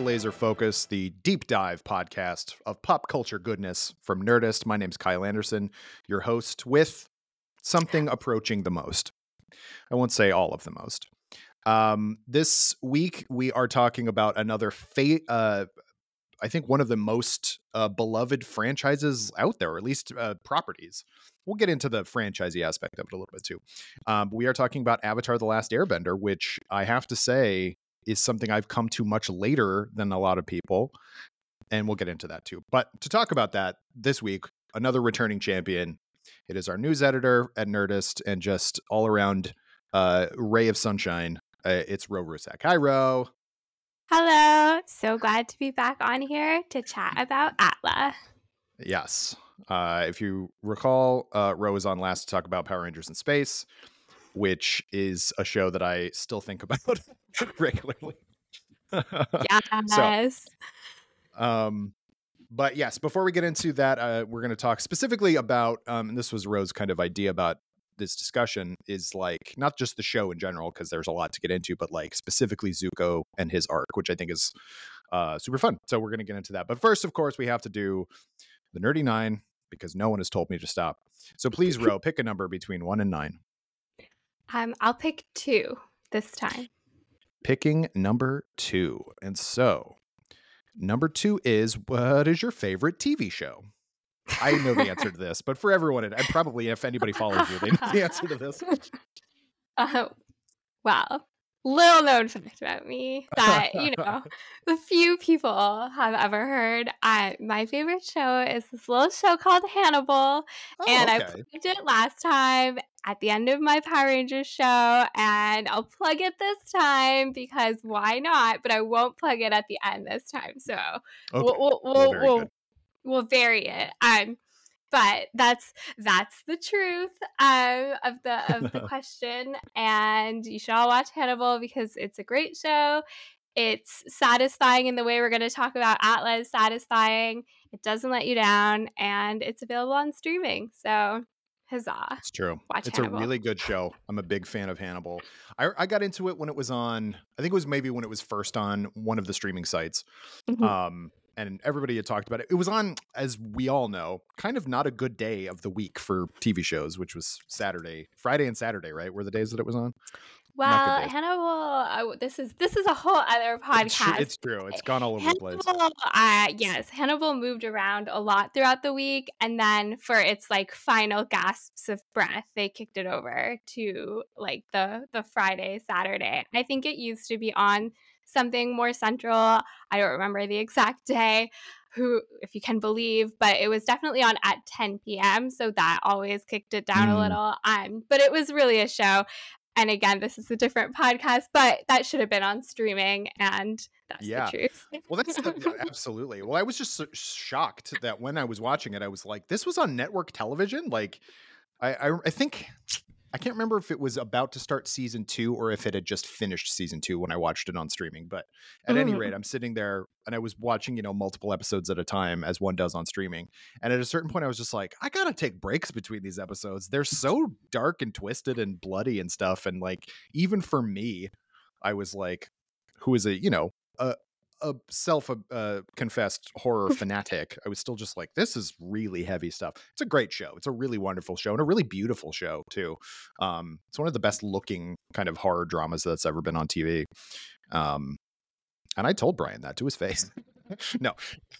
Laser Focus, the deep dive podcast of pop culture goodness from Nerdist. My name's Kyle Anderson, your host, with something approaching the most. I won't say all of the most. Um, this week, we are talking about another fate. Uh, I think one of the most uh, beloved franchises out there, or at least uh, properties. We'll get into the franchisee aspect of it a little bit too. Um, we are talking about Avatar: The Last Airbender, which I have to say is something I've come to much later than a lot of people, and we'll get into that too. But to talk about that this week, another returning champion. It is our news editor at Nerdist and just all around uh, ray of sunshine. Uh, it's Ro Rusak. Hi, Ro. Hello. So glad to be back on here to chat about Atla. Yes. Uh, if you recall, uh, Ro was on last to talk about Power Rangers in Space, which is a show that I still think about regularly. Yes. so, um, but yes, before we get into that, uh, we're going to talk specifically about, um, and this was Ro's kind of idea about this discussion is like not just the show in general because there's a lot to get into, but like specifically Zuko and his arc, which I think is uh, super fun. So we're going to get into that. But first, of course, we have to do the Nerdy Nine because no one has told me to stop. So please, Ro, pick a number between one and nine. Um, I'll pick two this time. Picking number two, and so number two is what is your favorite TV show? I know the answer to this, but for everyone, and probably if anybody follows you, they know the answer to this. Uh, wow. Little known fact about me that, you know, the few people have ever heard. I, my favorite show is this little show called Hannibal. Oh, and I okay. plugged it last time at the end of my Power Rangers show. And I'll plug it this time because why not? But I won't plug it at the end this time. So Okay. we'll, we'll, Well, we'll, we'll, we'll vary it. Um, but that's that's the truth um, of the of the question, and you should all watch Hannibal because it's a great show. It's satisfying in the way we're going to talk about Atlas. Satisfying. It doesn't let you down, and it's available on streaming. So, huzzah! It's true. Watch it's Hannibal. a really good show. I'm a big fan of Hannibal. I, I got into it when it was on. I think it was maybe when it was first on one of the streaming sites. Mhm. Um, and everybody had talked about it. It was on, as we all know, kind of not a good day of the week for TV shows, which was Saturday, Friday, and Saturday. Right, were the days that it was on. well. Hannibal. Uh, this is this is a whole other podcast. it's true. It's gone all over the place. Hannibal, uh, yes, Hannibal moved around a lot throughout the week, and then for its like final gasps of breath, they kicked it over to like the the Friday, Saturday. I think it used to be on something more central. I don't remember the exact day, who if you can believe, but it was definitely on at 10 p.m. So that always kicked it down Mm. a little. Um, but it was really a show. And again, this is a different podcast, but that should have been on streaming, and that's Yeah. the truth. Well, that's the, absolutely. Well, I was just so shocked that when I was watching it, I was like, "This was on network television." Like, I, I, I think I can't remember if it was about to start season two or if it had just finished season two when I watched it on streaming. But at any Mm. rate, I'm sitting there and I was watching, you know, multiple episodes at a time as one does on streaming. And at a certain point, I was just like, I gotta take breaks between these episodes. They're so dark and twisted and bloody and stuff. And like, even for me, I was like, who is a you know a a self uh, confessed horror fanatic, I was still just like, this is really heavy stuff. It's a great show. It's a really wonderful show and a really beautiful show too. Um, it's one of the best looking kind of horror dramas that's ever been on TV. Um, and I told Bryan that to his face. no,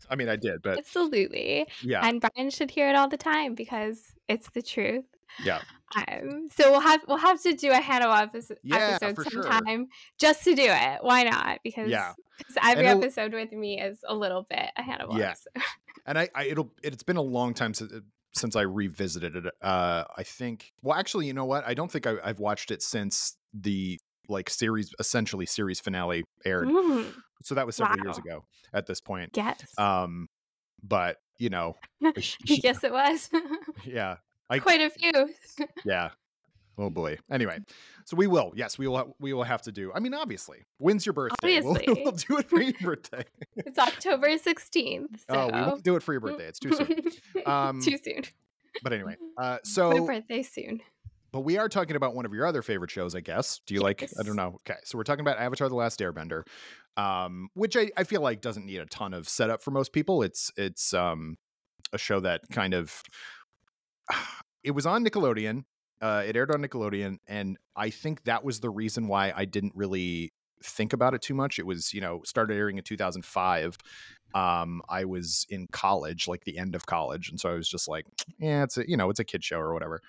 I mean I did, but Absolutely. yeah, And Bryan should hear it all the time because it's the truth. Yeah, Um, so we'll have we'll have to do a Hannibal episode, Yeah, episode for sure. sometime just to do it. Why not? Because Yeah. every And episode with me is a little bit a Hannibal Yeah. episode. and I, I it'll it's been a long time since since I revisited it. Uh, I think. Well, actually, you know what? I don't think I, I've watched it since the like series, essentially series finale aired. Mm, So that was several years ago at this point. yes. Um, but you know, yes, it was. yeah, I- Quite a few. yeah. Oh boy. Anyway, so we will. Yes, we will. We will have to do. I mean, obviously, when's your birthday? We'll- Obviously. We'll, do it for your birthday. it's October 16th. So. Oh, we won't do it for your birthday. It's too soon. Um, too soon. But anyway, uh, My so birthday soon. But we are talking about one of your other favorite shows, I guess. Do you like? I don't know. Okay, so we're talking about Avatar: The Last Airbender. um, which I, I feel like doesn't need a ton of setup for most people. It's it's um, a show that kind of it was on Nickelodeon. Uh, it aired on Nickelodeon, and I think that was the reason why I didn't really think about it too much. It was you know started airing in 2005. Um, I was in college, like the end of college, and so I was just like, yeah, it's a you know it's a kid show or whatever.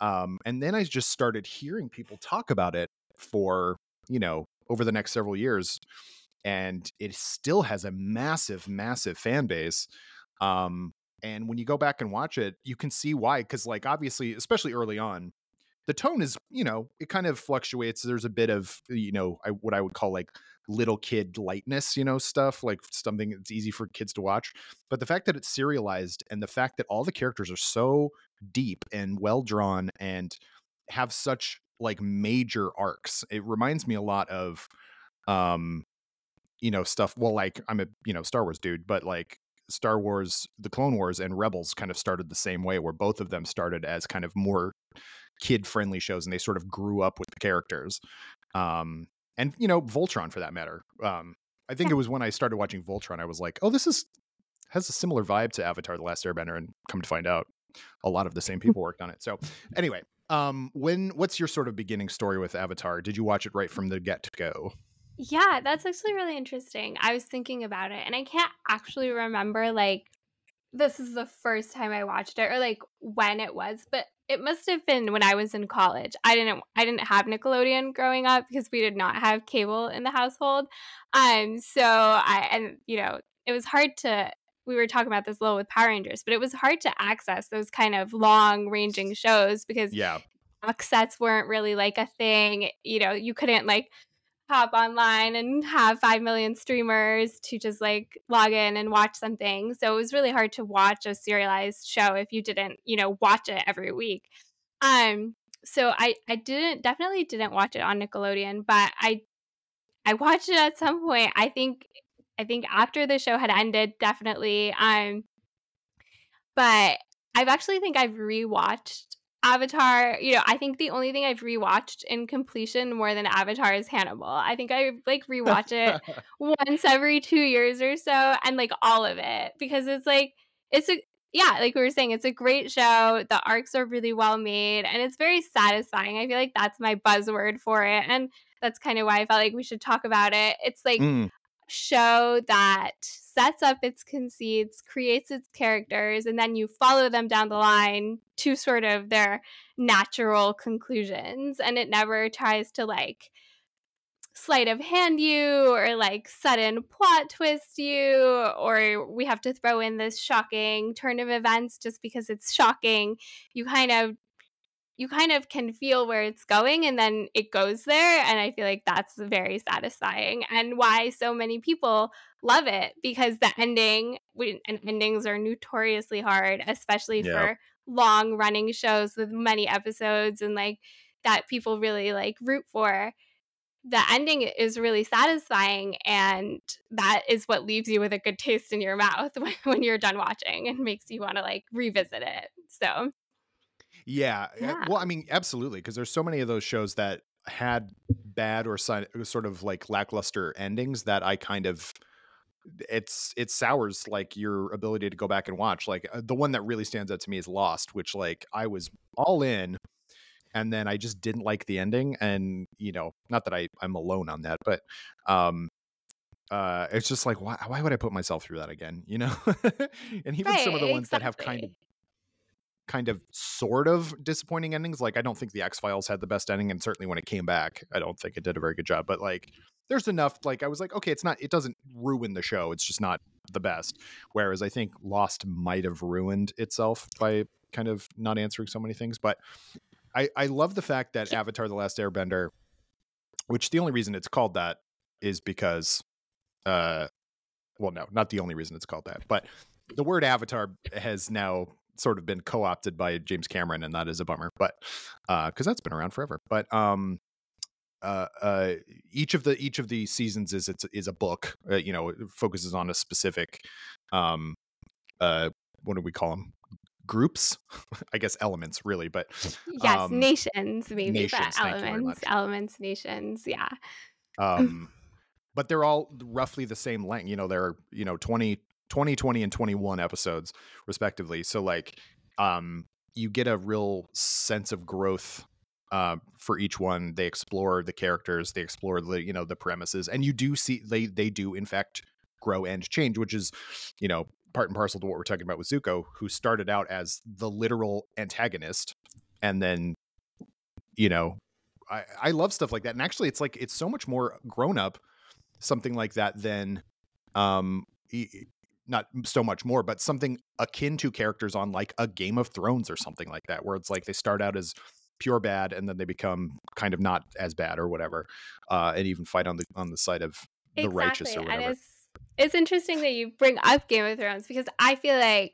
Um, and then I just started hearing people talk about it for you know over the next several years and it still has a massive massive fan base um and when you go back and watch it you can see why because like obviously especially early on the tone is you know it kind of fluctuates there's a bit of you know I, what i would call like little kid lightness you know stuff like something that's easy for kids to watch but the fact that it's serialized and the fact that all the characters are so deep and well drawn and have such like major arcs it reminds me a lot of um you know stuff well like i'm a you know star wars dude but like star wars the clone wars and rebels kind of started the same way where both of them started as kind of more kid friendly shows and they sort of grew up with the characters. Um and you know voltron for that matter. Um i think it was when i started watching voltron i was like oh this is has a similar vibe to avatar the last airbender and come to find out a lot of the same people worked on it. So anyway um when what's your sort of beginning story with avatar? Did you watch it right from the get go yeah, that's actually really interesting. I was thinking about it and I can't actually remember like this is the first time I watched it or like when it was, but it must have been when I was in college. I didn't I didn't have Nickelodeon growing up because we did not have cable in the household. Um so I and you know, it was hard to we were talking about this a little with Power Rangers, but it was hard to access those kind of long ranging shows because yeah box sets weren't really like a thing. You know, you couldn't like hop online and have 5 million streamers to just like log in and watch something. So it was really hard to watch a serialized show if you didn't, you know, watch it every week. Um so I I didn't definitely didn't watch it on Nickelodeon, but I I watched it at some point. I think I think after the show had ended definitely um but I've actually think I've rewatched Avatar, you know, I think the only thing I've rewatched in completion more than Avatar is Hannibal. I think I like rewatch it once every two years or so and like all of it because it's like, it's a, yeah, like we were saying, it's a great show. The arcs are really well made and it's very satisfying. I feel like that's my buzzword for it. And that's kind of why I felt like we should talk about it. It's like mm. show that sets up its conceits, creates its characters, and then you follow them down the line to sort of their natural conclusions. And it never tries to like sleight of hand you or like sudden plot twist you or we have to throw in this shocking turn of events just because it's shocking. You kind of you kind of can feel where it's going and then it goes there and i feel like that's very satisfying and why so many people love it because the ending and endings are notoriously hard especially yeah. for long running shows with many episodes and like that people really like root for the ending is really satisfying and that is what leaves you with a good taste in your mouth when, when you're done watching and makes you want to like revisit it so yeah. Eh, yeah. Well, I mean, absolutely, because there's so many of those shows that had bad or sort of like lackluster endings that I kind of it's it sours like your ability to go back and watch. Like uh, the one that really stands out to me is Lost, which like I was all in and then I just didn't like the ending and you know, not that I I'm alone on that, but um uh, it's just like why, why would I put myself through that again? You know, and even right, some of the ones exactly. that have kind of kind of sort of disappointing endings. Like I don't think the X Files had the best ending, and certainly when it came back, I don't think it did a very good job. But like there's enough like I was like, okay, it's not it doesn't ruin the show. It's just not the best. Whereas I think Lost might have ruined itself by kind of not answering so many things. But I, I love the fact that Avatar The Last Airbender, which the only reason it's called that is because uh well no, not the only reason it's called that, but the word avatar has now sort of been co-opted by James Cameron, and that is a bummer. But because uh, that's been around forever. But um, uh, uh, each of the each of the seasons is it's is a book. Uh, you know, it focuses on a specific um, uh, what do we call them? Groups, I guess elements, really. But yes, um, nations maybe. Nations, but elements, elements, nations. Yeah. um, but they're all roughly the same length. You know, they're you know 20, 20, 20, and twenty one episodes respectively. So like, um, you get a real sense of growth uh, for each one. They explore the characters, they explore the you know the premises, and you do see they they do in fact grow and change, which is you know part and parcel to what we're talking about with Zuko, who started out as the literal antagonist, and then you know I, I love stuff like that. And actually, it's like it's so much more grown up, something like that than um not so much more, but something akin to characters on like a Game of Thrones or something like that, where it's like they start out as pure bad and then they become kind of not as bad or whatever, uh, and even fight on the on the side of the exactly. righteous or whatever. And it's it's interesting that you bring up Game of Thrones because I feel like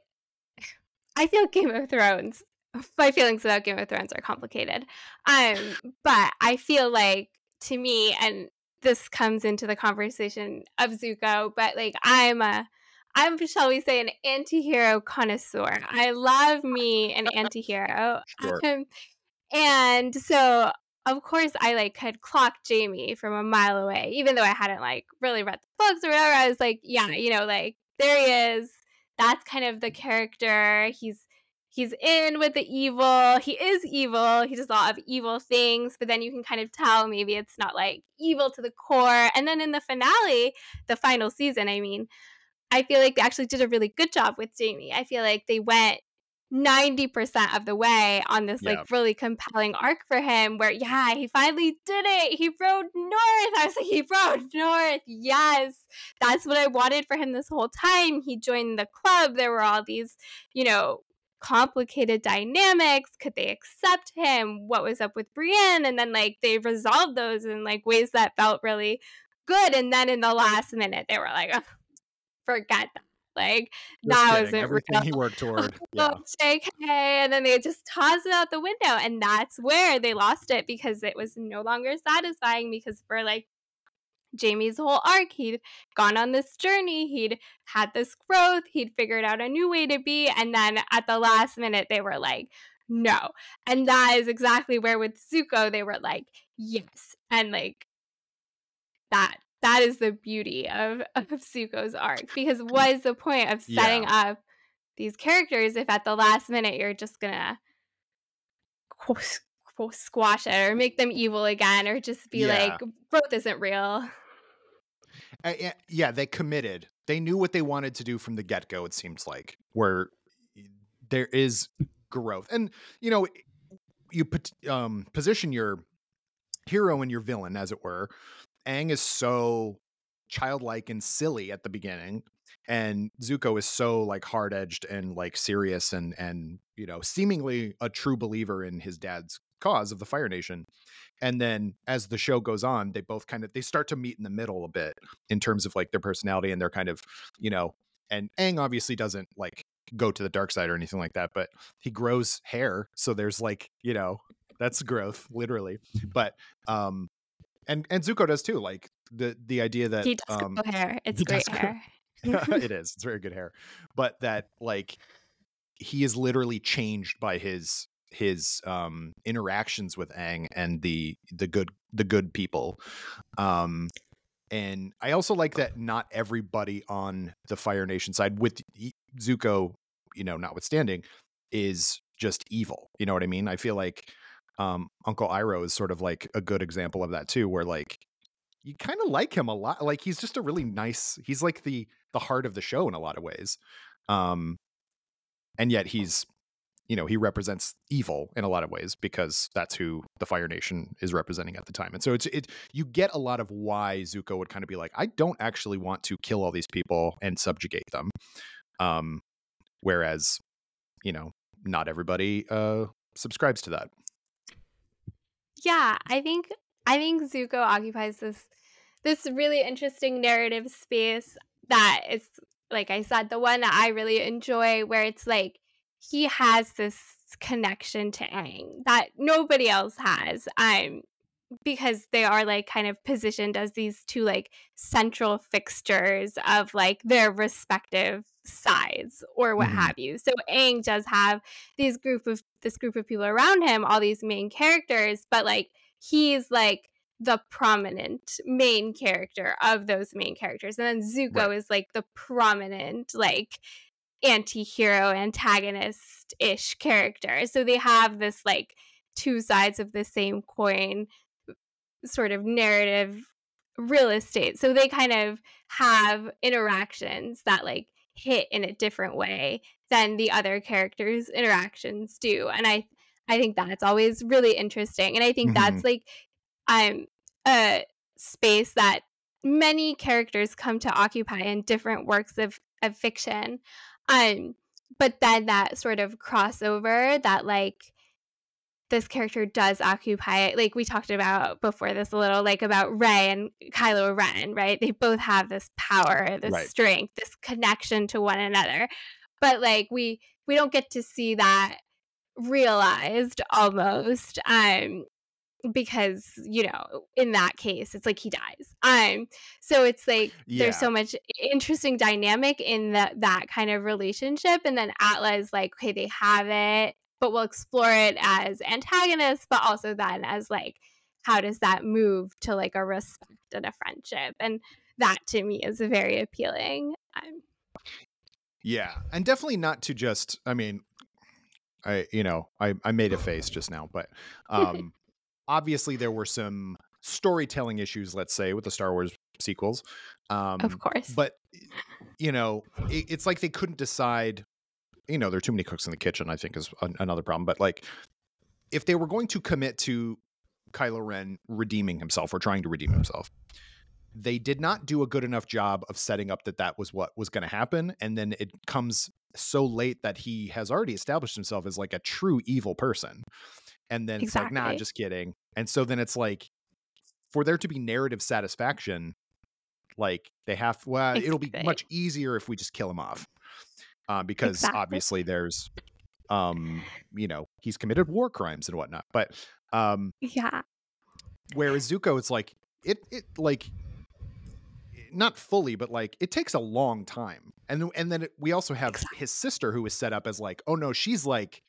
I feel Game of Thrones. My feelings about Game of Thrones are complicated, um, but I feel like to me, and this comes into the conversation of Zuko, but like I'm a I'm, shall we say, an anti-hero connoisseur. I love me an anti-hero. Sure. Um, and so of course I like had clocked Jaime from a mile away, even though I hadn't like really read the books or whatever. I was like, yeah, you know, like there he is. That's kind of the character. He's he's in with the evil. He is evil. He does a lot of evil things, but then you can kind of tell maybe it's not like evil to the core. And then in the finale, the final season, I mean, I feel like they actually did a really good job with Jaime. I feel like they went 90% of the way on this yeah. like really compelling arc for him where yeah he finally did it. He rode north. I was like he rode north. Yes. That's what i wanted for him this whole time. He joined the club. There were all these you know complicated dynamics. Could they accept him? What was up with brienne? And then like they resolved those in like ways that felt really good. And then in the last minute they were like oh, forget that like just that was everything real. he worked toward. Yeah. JK, and then they just tossed it out the window, and that's where they lost it because it was no longer satisfying. Because for like Jaime's whole arc, he'd gone on this journey, he'd had this growth, he'd figured out a new way to be, and then at the last minute, they were like, no. And that is exactly where with Zuko, they were like, yes. And like that that is the beauty of, of Zuko's arc. Because what is the point of setting yeah. up these characters if at the last minute you're just gonna squash it or make them evil again or just be yeah. like growth isn't real uh, yeah they committed they knew what they wanted to do from the get-go it seems like where there is growth and you know you put um position your hero and your villain as it were Aang is so childlike and silly at the beginning and Zuko is so like hard edged and like serious and and you know seemingly a true believer in his dad's cause of the Fire Nation. And then as the show goes on, they both kind of they start to meet in the middle a bit in terms of like their personality and their kind of you know. And Aang obviously doesn't like go to the dark side or anything like that, but he grows hair, so there's like you know that's growth literally. But um and and Zuko does too. Like the the idea that he does um, hair. It's great hair. it is. It's very good hair, but that like he is literally changed by his his um interactions with Aang and the the good the good people. Um and I also like that not everybody on the Fire Nation side with Zuko, you know, notwithstanding, is just evil. You know what I mean? I feel like um, Uncle Iroh is sort of like a good example of that too, where like you kind of like him a lot. Like he's just a really nice. He's like the the heart of the show in a lot of ways, um, and yet he's you know he represents evil in a lot of ways because that's who the Fire Nation is representing at the time. And so it's it you get a lot of why Zuko would kind of be like, I don't actually want to kill all these people and subjugate them, um, whereas you know not everybody uh subscribes to that yeah, I think I think Zuko occupies this this really interesting narrative space that is like I said, the one that I really enjoy where it's like he has this connection to Aang that nobody else has. Um because they are like kind of positioned as these two like central fixtures of like their respective sides or what mm-hmm. have you. So Aang does have these group of this group of people around him, all these main characters, but like he's like the prominent main character of those main characters. And then Zuko right. is like the prominent, like anti hero, antagonist ish character. So they have this like two sides of the same coin sort of narrative real estate. So they kind of have interactions that like hit in a different way than the other characters' interactions do. And I I think that's always really interesting. And I think mm-hmm. that's like um a space that many characters come to occupy in different works of, of fiction. Um but then that sort of crossover that like this character does occupy like we talked about before this a little like about Rey and Kylo Ren, right? They both have this power, this right. strength, this connection to one another. But like we we don't get to see that realized almost um because you know in that case it's like he dies um so it's like yeah. there's so much interesting dynamic in that that kind of relationship and then atla is like okay they have it but we'll explore it as antagonists, but also then as like, how does that move to like a respect and a friendship? And that to me is very appealing. Um, yeah. And definitely not to just, I mean, I, you know, I, I made a face just now, but um, obviously there were some storytelling issues, let's say, with the Star Wars sequels. Um, of course. But, you know, it, it's like they couldn't decide you know, there are too many cooks in the kitchen, I think is an, another problem. But like, if they were going to commit to Kylo Ren redeeming himself or trying to redeem himself, they did not do a good enough job of setting up that that was what was going to happen. And then it comes so late that he has already established himself as like a true evil person. And then exactly. it's like, nah, just kidding. And so then it's like, for there to be narrative satisfaction, like they have, well, exactly. it'll be much easier if we just kill him off uh, because exactly. obviously there's um you know he's committed war crimes and whatnot but um yeah whereas zuko it's like it it like not fully but like it takes a long time and and then it, we also have exactly. his sister who is set up as like oh no she's like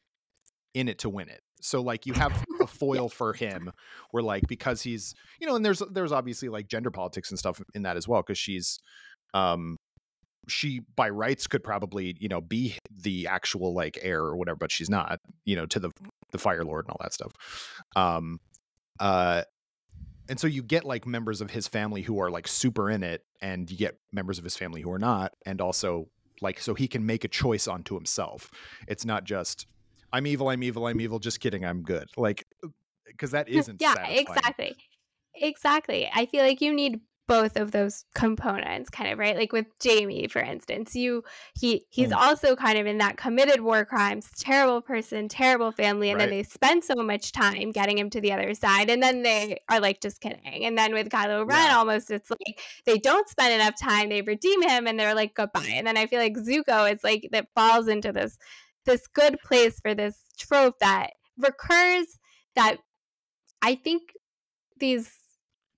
in it to win it so like you have a foil yeah. for him where like because he's you know and there's there's obviously like gender politics and stuff in that as well because she's um she by rights could probably you know be the actual like heir or whatever but she's not you know to the the fire lord and all that stuff. Um uh and so you get like members of his family who are like super in it and you get members of his family who are not and also like so he can make a choice onto himself. It's not just i'm evil i'm evil i'm evil just kidding i'm good. Like because that isn't yeah satisfying. exactly exactly. I feel like you need both of those components kind of right like with Jaime for instance you he he's mm. also kind of in that committed war crimes terrible person terrible family and right. then they spend so much time getting him to the other side and then they are like just kidding and then with Kylo Ren yeah. almost it's like they don't spend enough time they redeem him and they're like goodbye and then I feel like Zuko is like that falls into this this good place for this trope that recurs that I think these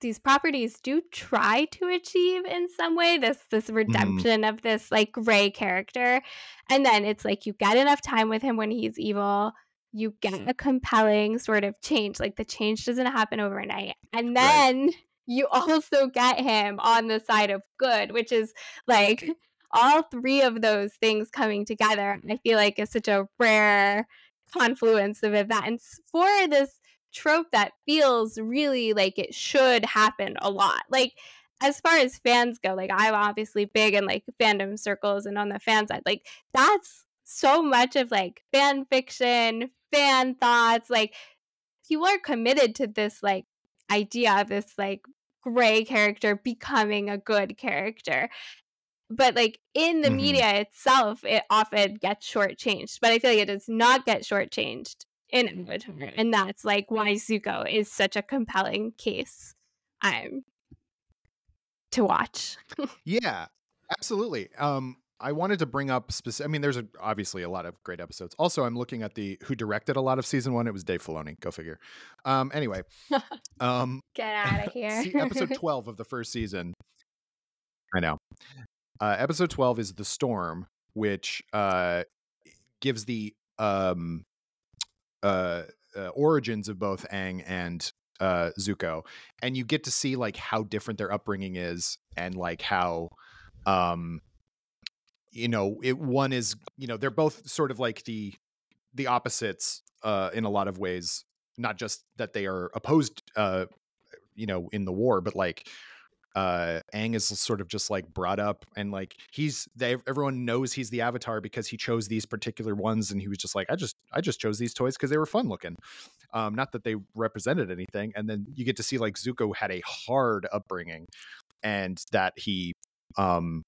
these properties do try to achieve in some way this this mm-hmm. redemption mm. of this like gray character and then it's like you get enough time with him when he's evil you get a compelling sort of change like the change doesn't happen overnight and then right. you also get him on the side of good which is like all three of those things coming together i feel like is such a rare confluence of events for this trope that feels really like it should happen a lot. Like as far as fans go, like I'm obviously big in like fandom circles and on the fan side, like that's so much of like fan fiction, fan thoughts. Like people are committed to this like idea of this like gray character becoming a good character. But like in the mm-hmm. media itself, it often gets shortchanged. But I feel like it does not get shortchanged in Avatar. And that's like why Zuko is such a compelling case um to watch. yeah, absolutely. Um I wanted to bring up specific. I mean, there's a, obviously a lot of great episodes. Also, I'm looking at the who directed a lot of season one. It was Dave Filoni. Go figure. Um, anyway, um, get out of here. see, episode 12 of the first season. I know. Uh, episode 12 is the storm, which uh, gives the um, uh, uh, origins of both Aang and uh, Zuko, and you get to see like how different their upbringing is, and like how, um, you know, it one is you know they're both sort of like the the opposites uh, in a lot of ways. Not just that they are opposed, uh, you know, in the war, but like uh Aang is sort of just like brought up and like he's they everyone knows he's the avatar because he chose these particular ones and he was just like I just I just chose these toys because they were fun looking. Um not that they represented anything and then you get to see like Zuko had a hard upbringing and that he um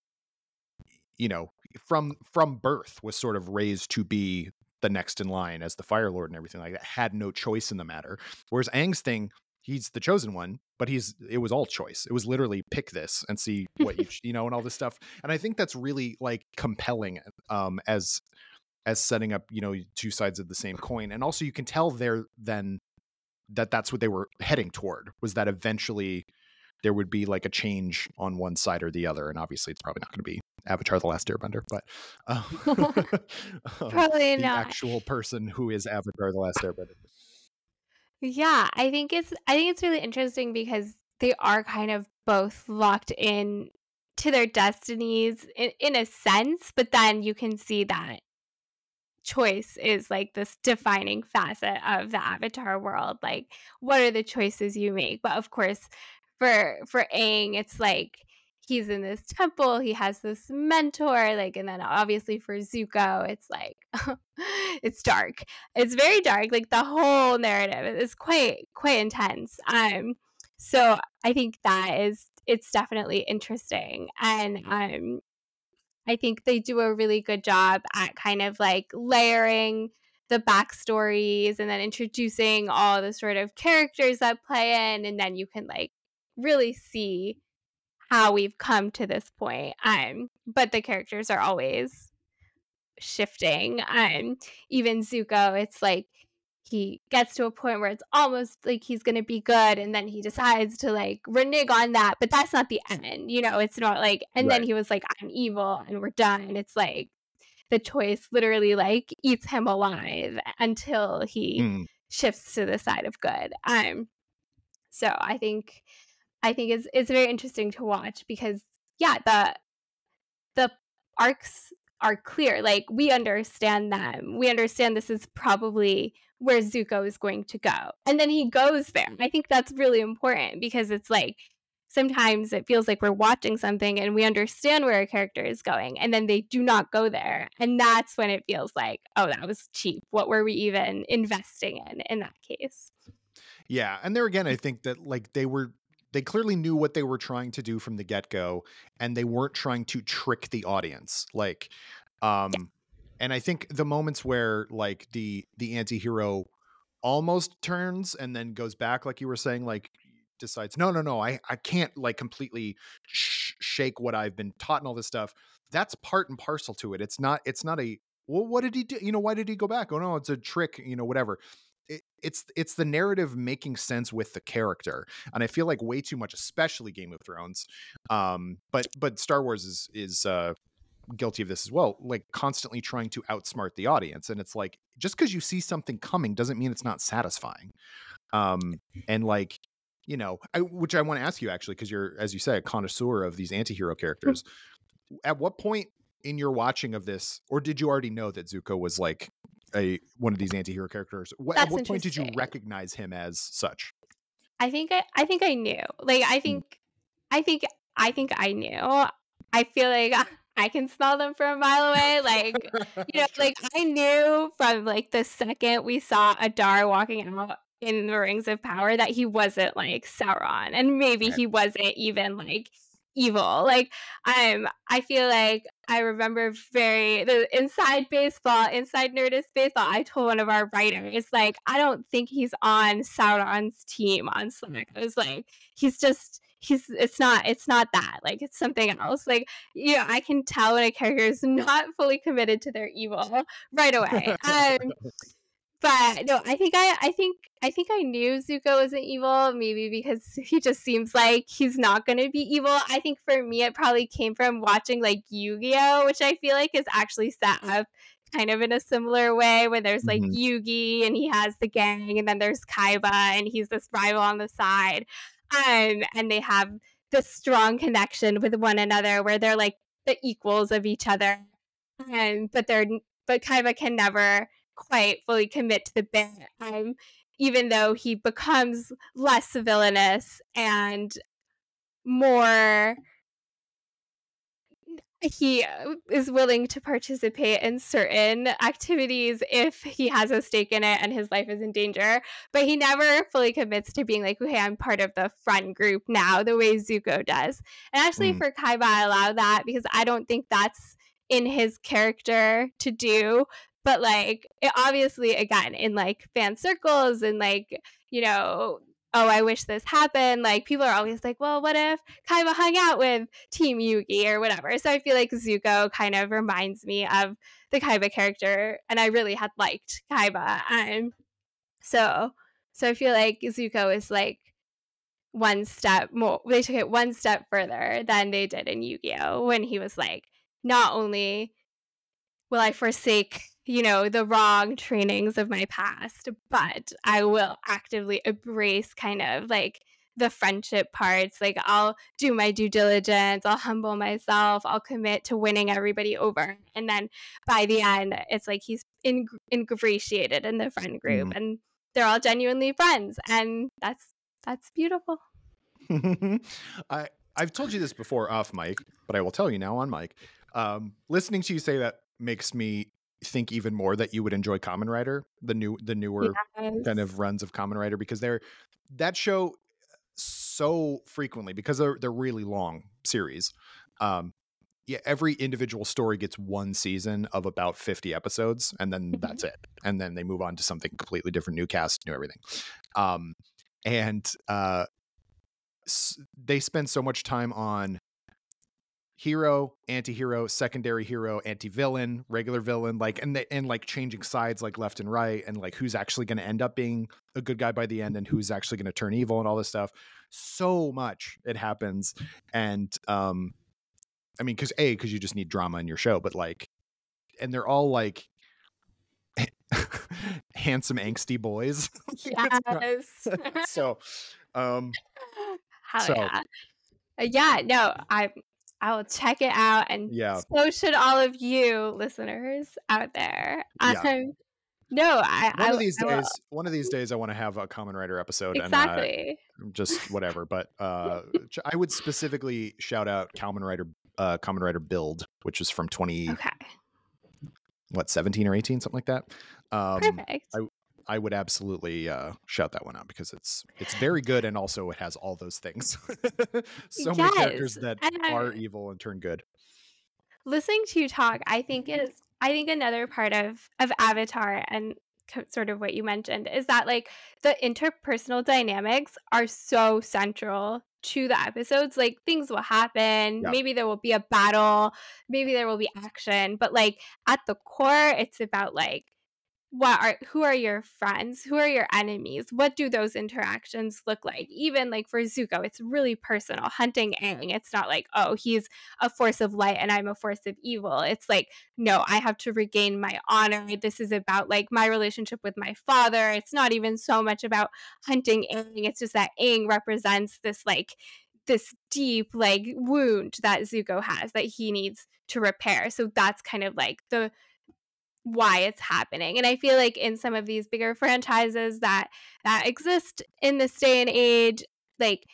you know from from birth was sort of raised to be the next in line as the Fire Lord and everything like that had no choice in the matter. Whereas Aang's thing he's the chosen one but he's it was all choice. It was literally pick this and see what you you know and all this stuff. And i think that's really like compelling um as as setting up you know two sides of the same coin. And also you can tell there then that that's what they were heading toward was that eventually there would be like a change on one side or the other. And obviously it's probably not going to be avatar the last airbender but uh, probably the not. actual person who is avatar the last airbender Yeah, I think it's I think it's really interesting because they are kind of both locked in to their destinies in, in a sense, but then you can see that choice is like this defining facet of the avatar world. Like what are the choices you make? But of course, for for Aang, it's like he's in this temple he has this mentor like and then obviously for zuko it's like it's dark. It's very dark like the whole narrative is quite quite intense. Um so i think that is it's definitely interesting and um i think they do a really good job at kind of like layering the backstories and then introducing all the sort of characters that play in and then you can like really see how we've come to this point. Um, but the characters are always shifting. Um, even Zuko, it's like he gets to a point where it's almost like he's gonna be good, and then he decides to like renege on that. But that's not the end, you know. It's not like, and right. then he was like, "I'm evil," and we're done. It's like the choice literally like eats him alive until he mm. shifts to the side of good. Um, so I think I think is is very interesting to watch because yeah, the the arcs are clear. Like we understand them. We understand this is probably where Zuko is going to go. And then he goes there. I think that's really important because it's like sometimes it feels like we're watching something and we understand where a character is going and then they do not go there. And that's when it feels like, oh, that was cheap. What were we even investing in in that case? Yeah, and there again I think that like they were they clearly knew what they were trying to do from the get-go and they weren't trying to trick the audience like um yeah. and i think the moments where like the the anti-hero almost turns and then goes back like you were saying like decides no no no i i can't like completely sh- shake what i've been taught and all this stuff that's part and parcel to it it's not it's not a well what did he do? You know why did he go back? Oh no it's a trick you know whatever it's it's the narrative making sense with the character and i feel like way too much especially game of thrones um but but star wars is is uh guilty of this as well like constantly trying to outsmart the audience and it's like just because you see something coming doesn't mean it's not satisfying um and like you know I, which i want to ask you actually because you're as you say a connoisseur of these anti-hero characters at what point in your watching of this or did you already know that zuko was like a one of these anti-hero characters what, at what point did you recognize him as such i think i, I think i knew like i hmm. think mm. i think i think i knew i feel like I can smell them from a mile away. Like, you know, like I knew from like the second we saw Adar walking out in the Rings of Power that he wasn't like Sauron, and maybe he wasn't even like evil. Like I'm I feel like I remember very the inside baseball, inside Nerdist baseball. I told one of our writers, like, I don't think he's on Sauron's team on Slack. I was like, he's just he's it's not it's not that like it's something else like you know i can tell when a character is not fully committed to their evil right away um but no, I think I I think I think I knew Zuko wasn't evil, maybe because he just seems like he's not gonna be evil. I think for me it probably came from watching like Yu-Gi-Oh, which I feel like is actually set up kind of in a similar way where there's like Mhm. Yugi and he has the gang and then there's Kaiba and he's this rival on the side. Um, and they have this strong connection with one another where they're like the equals of each other. Um, but they're but Kaiba can never quite fully commit to the bit. Um, even though he becomes less villainous and more he uh, is willing to participate in certain activities if he has a stake in it and his life is in danger. But he never fully commits to being like, okay, I'm part of the front group now, the way Zuko does. And actually, Mm. for Kaiba, I allow that because I don't think that's in his character to do. But like, it obviously, again, in like fan circles and like, you know, oh, I wish this happened. Like people are always like, well, what if Kaiba hung out with Team Yugi or whatever? So I feel like Zuko kind of reminds me of the Kaiba character, and I really had liked Kaiba. Um, so so I feel like Zuko is like one step more. They took it one step further than they did in Yu Gi Oh when he was like, not only will I forsake you know, the wrong trainings of my past, but I will actively embrace kind of like the friendship parts. Like, I'll do my due diligence, I'll humble myself, I'll commit to winning everybody over. And then by the end, it's like he's in- ingratiated in the friend group Mhm. and they're all genuinely friends. And that's that's beautiful. I I've told you this before off mic, but I will tell you now on mic. Um, listening to you say that makes me think even more that you would enjoy Kamen Rider, the new the newer kind of runs of Kamen Rider, because they're that show so frequently because they're they're really long series. Um, yeah, every individual story gets one season of about fifty episodes, and then Mhm. that's it. And then they move on to something completely different, new cast, new everything. Um, and uh, s- they spend so much time on hero, anti-hero, secondary hero, anti-villain, regular villain, like and they, and like changing sides like left and right and like who's actually going to end up being a good guy by the end and who's actually going to turn evil and all this stuff. So much it happens and um I mean cuz A cuz you just need drama in your show, but like and they're all like handsome angsty boys. Yes. so um Hell So- yeah. Uh, yeah, no, I I will check it out and Yeah. so should all of you listeners out there. Yeah. Um, no, I one I, of these I will- days one of these days i want to have a Kamen Rider episode exactly. and uh, just whatever but uh i would specifically shout out Kamen Rider uh Kamen Rider build which is from 20 okay. what 17 or 18 something like that um Perfect. I- i would absolutely uh shout that one out because it's it's very good and also it has all those things. So many characters that are evil and turn good. Listening to you talk, I think is I think another part of of Avatar and sort of what you mentioned is that like the interpersonal dynamics are so central to the episodes like things will happen Yeah. maybe there will be a battle maybe there will be action but like at the core it's about like what are who are your friends? Who are your enemies? What do those interactions look like? Even like for zuko it's really personal. Hunting Aang, it's not like oh he's a force of light and i'm a force of evil. It's like no i have to regain my honor. This is about like my relationship with my father. It's not even so much about hunting Aang. it's just that Aang represents this like this deep like wound that zuko has that he needs to repair. So that's kind of like the why it's happening and i feel like in some of these bigger franchises that that exist in this day and age like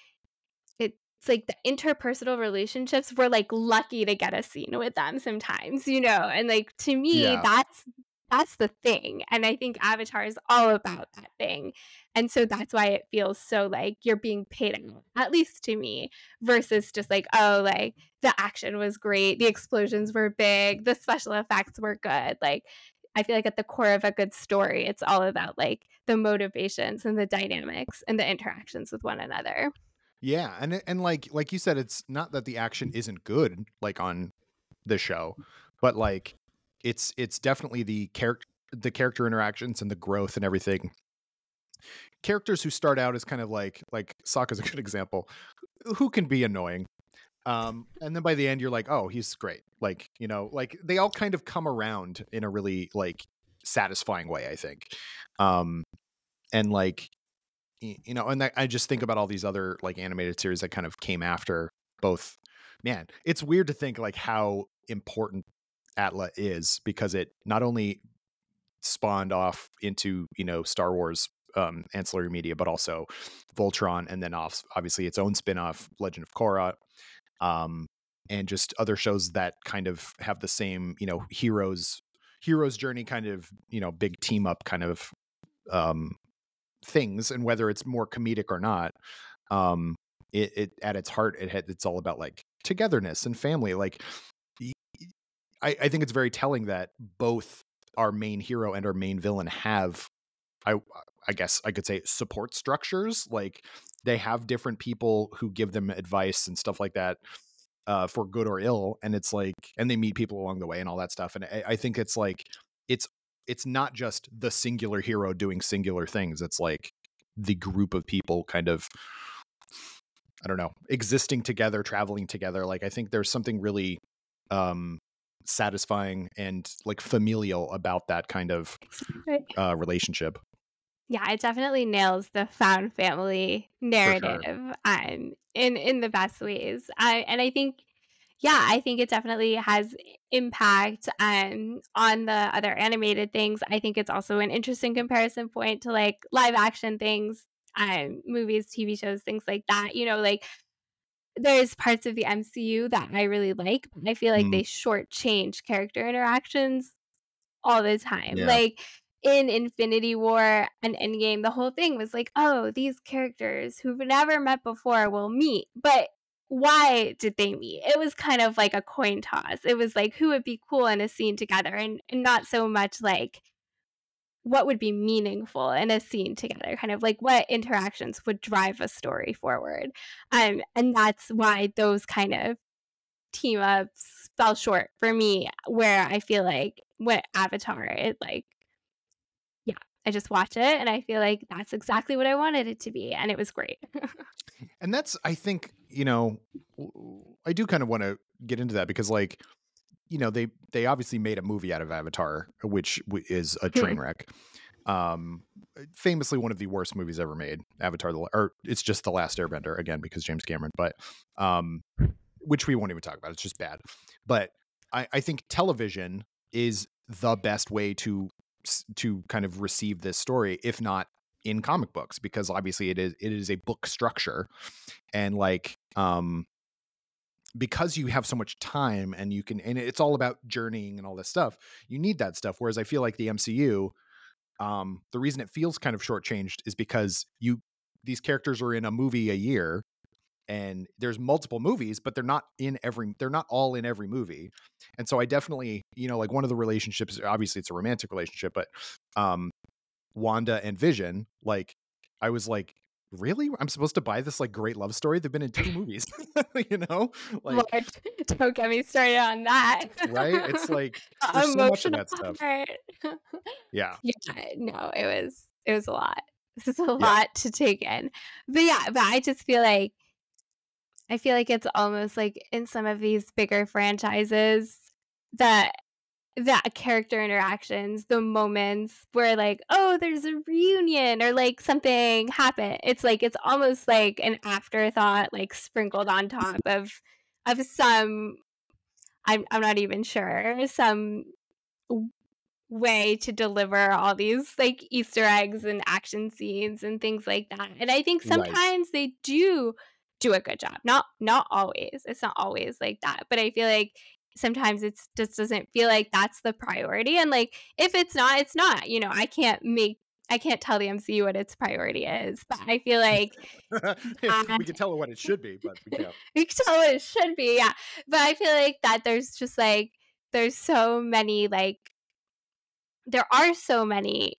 it's like the interpersonal relationships we're like lucky to get a scene with them sometimes you know and like to me Yeah. that's that's the thing and i think avatar is all about that thing and so that's why it feels so like you're being paid at least to me versus just like oh like the action was great the explosions were big the special effects were good like i feel like at the core of a good story it's all about like the motivations and the dynamics and the interactions with one another. Yeah, and and like like you said, it's not that the action isn't good, like on the show, but like it's it's definitely the character the character interactions and the growth and everything. Characters who start out as kind of like like Sokka's a good example, who can be annoying. Um, and then by the end, you're like, oh, he's great. Like, you know, like they all kind of come around in a really like satisfying way, I think. Um, and like, you know, and I just think about all these other like animated series that kind of came after both. Man, it's weird to think like how important Atla is because it not only spawned off into you know Star Wars um, ancillary media, but also Voltron, and then off obviously its own spin-off, Legend of Korra, um, and just other shows that kind of have the same you know heroes heroes journey kind of you know big team up kind of um, things, and whether it's more comedic or not. Um, it, it at its heart, it it's all about like togetherness and family. Like, I, I think it's very telling that both our main hero and our main villain have I I guess I could say support structures. Like they have different people who give them advice and stuff like that uh, for good or ill. And it's like, and they meet people along the way and all that stuff. And I, I think it's like, it's it's not just the singular hero doing singular things. It's like the group of people kind of I don't know, existing together, traveling together. Like I think there's something really um satisfying and like familial about that kind of uh, relationship. Yeah, it definitely nails the found family narrative sure. um, in in the best ways. I, and I think, yeah, I think it definitely has impact um, on the other animated things. I think it's also an interesting comparison point to like live action things, um, movies, TV shows, things like that. You know, like there's parts of the MCU that I really like, but I feel like mm. they shortchange character interactions all the time. Yeah. Like in Infinity War and Endgame, the whole thing was like, oh, these characters who've never met before will meet. But why did they meet? It was kind of like a coin toss. It was like who would be cool in a scene together and, and not so much like what would be meaningful in a scene together kind of like what interactions would drive a story forward. Um and that's why those kind of team ups fell short for me where i feel like what avatar it like yeah i just watch it and i feel like that's exactly what i wanted it to be and it was great. And that's i think you know i do kind of want to get into that because like you know they they obviously made a movie out of Avatar, which is a train hmm. wreck. um, famously one of the worst movies ever made. Avatar, the, or it's just the Last Airbender again because James Cameron, but um, which we won't even talk about. It's just bad. But I, I think television is the best way to to kind of receive this story, if not in comic books, because obviously it is it is a book structure, and like um because you have so much time and you can and it's all about journeying and all this stuff you need that stuff whereas i feel like the mcu um the reason it feels kind of shortchanged is because you these characters are in a movie a year and there's multiple movies but they're not in every they're not all in every movie. And so i definitely you know like one of the relationships obviously it's a romantic relationship but um wanda and vision like i was like really? I'm supposed to buy this like great love story? They've been in two movies you know? Like Lord, don't get me started on that. Right? It's like so much of that stuff. yeah. Yeah no it was it was a lot. This is a yeah. lot to take in. But yeah but i just feel like i feel like it's almost like in some of these bigger franchises that that character interactions, the moments where like, oh, there's a reunion or like something happened. It's like it's almost like an afterthought, like sprinkled on top of of some I'm I'm not even sure, some way to deliver all these like Easter eggs and action scenes and things like that. And I think sometimes right. they do do a good job. Not not always. It's not always like that. But I feel like sometimes it just doesn't feel like that's the priority and like if it's not it's not you know i can't make I can't tell the MCU what its priority is, but I feel like we can tell it what it should be, but we can't. we can tell what it should be, yeah. But I feel like that there's just like there's so many like there are so many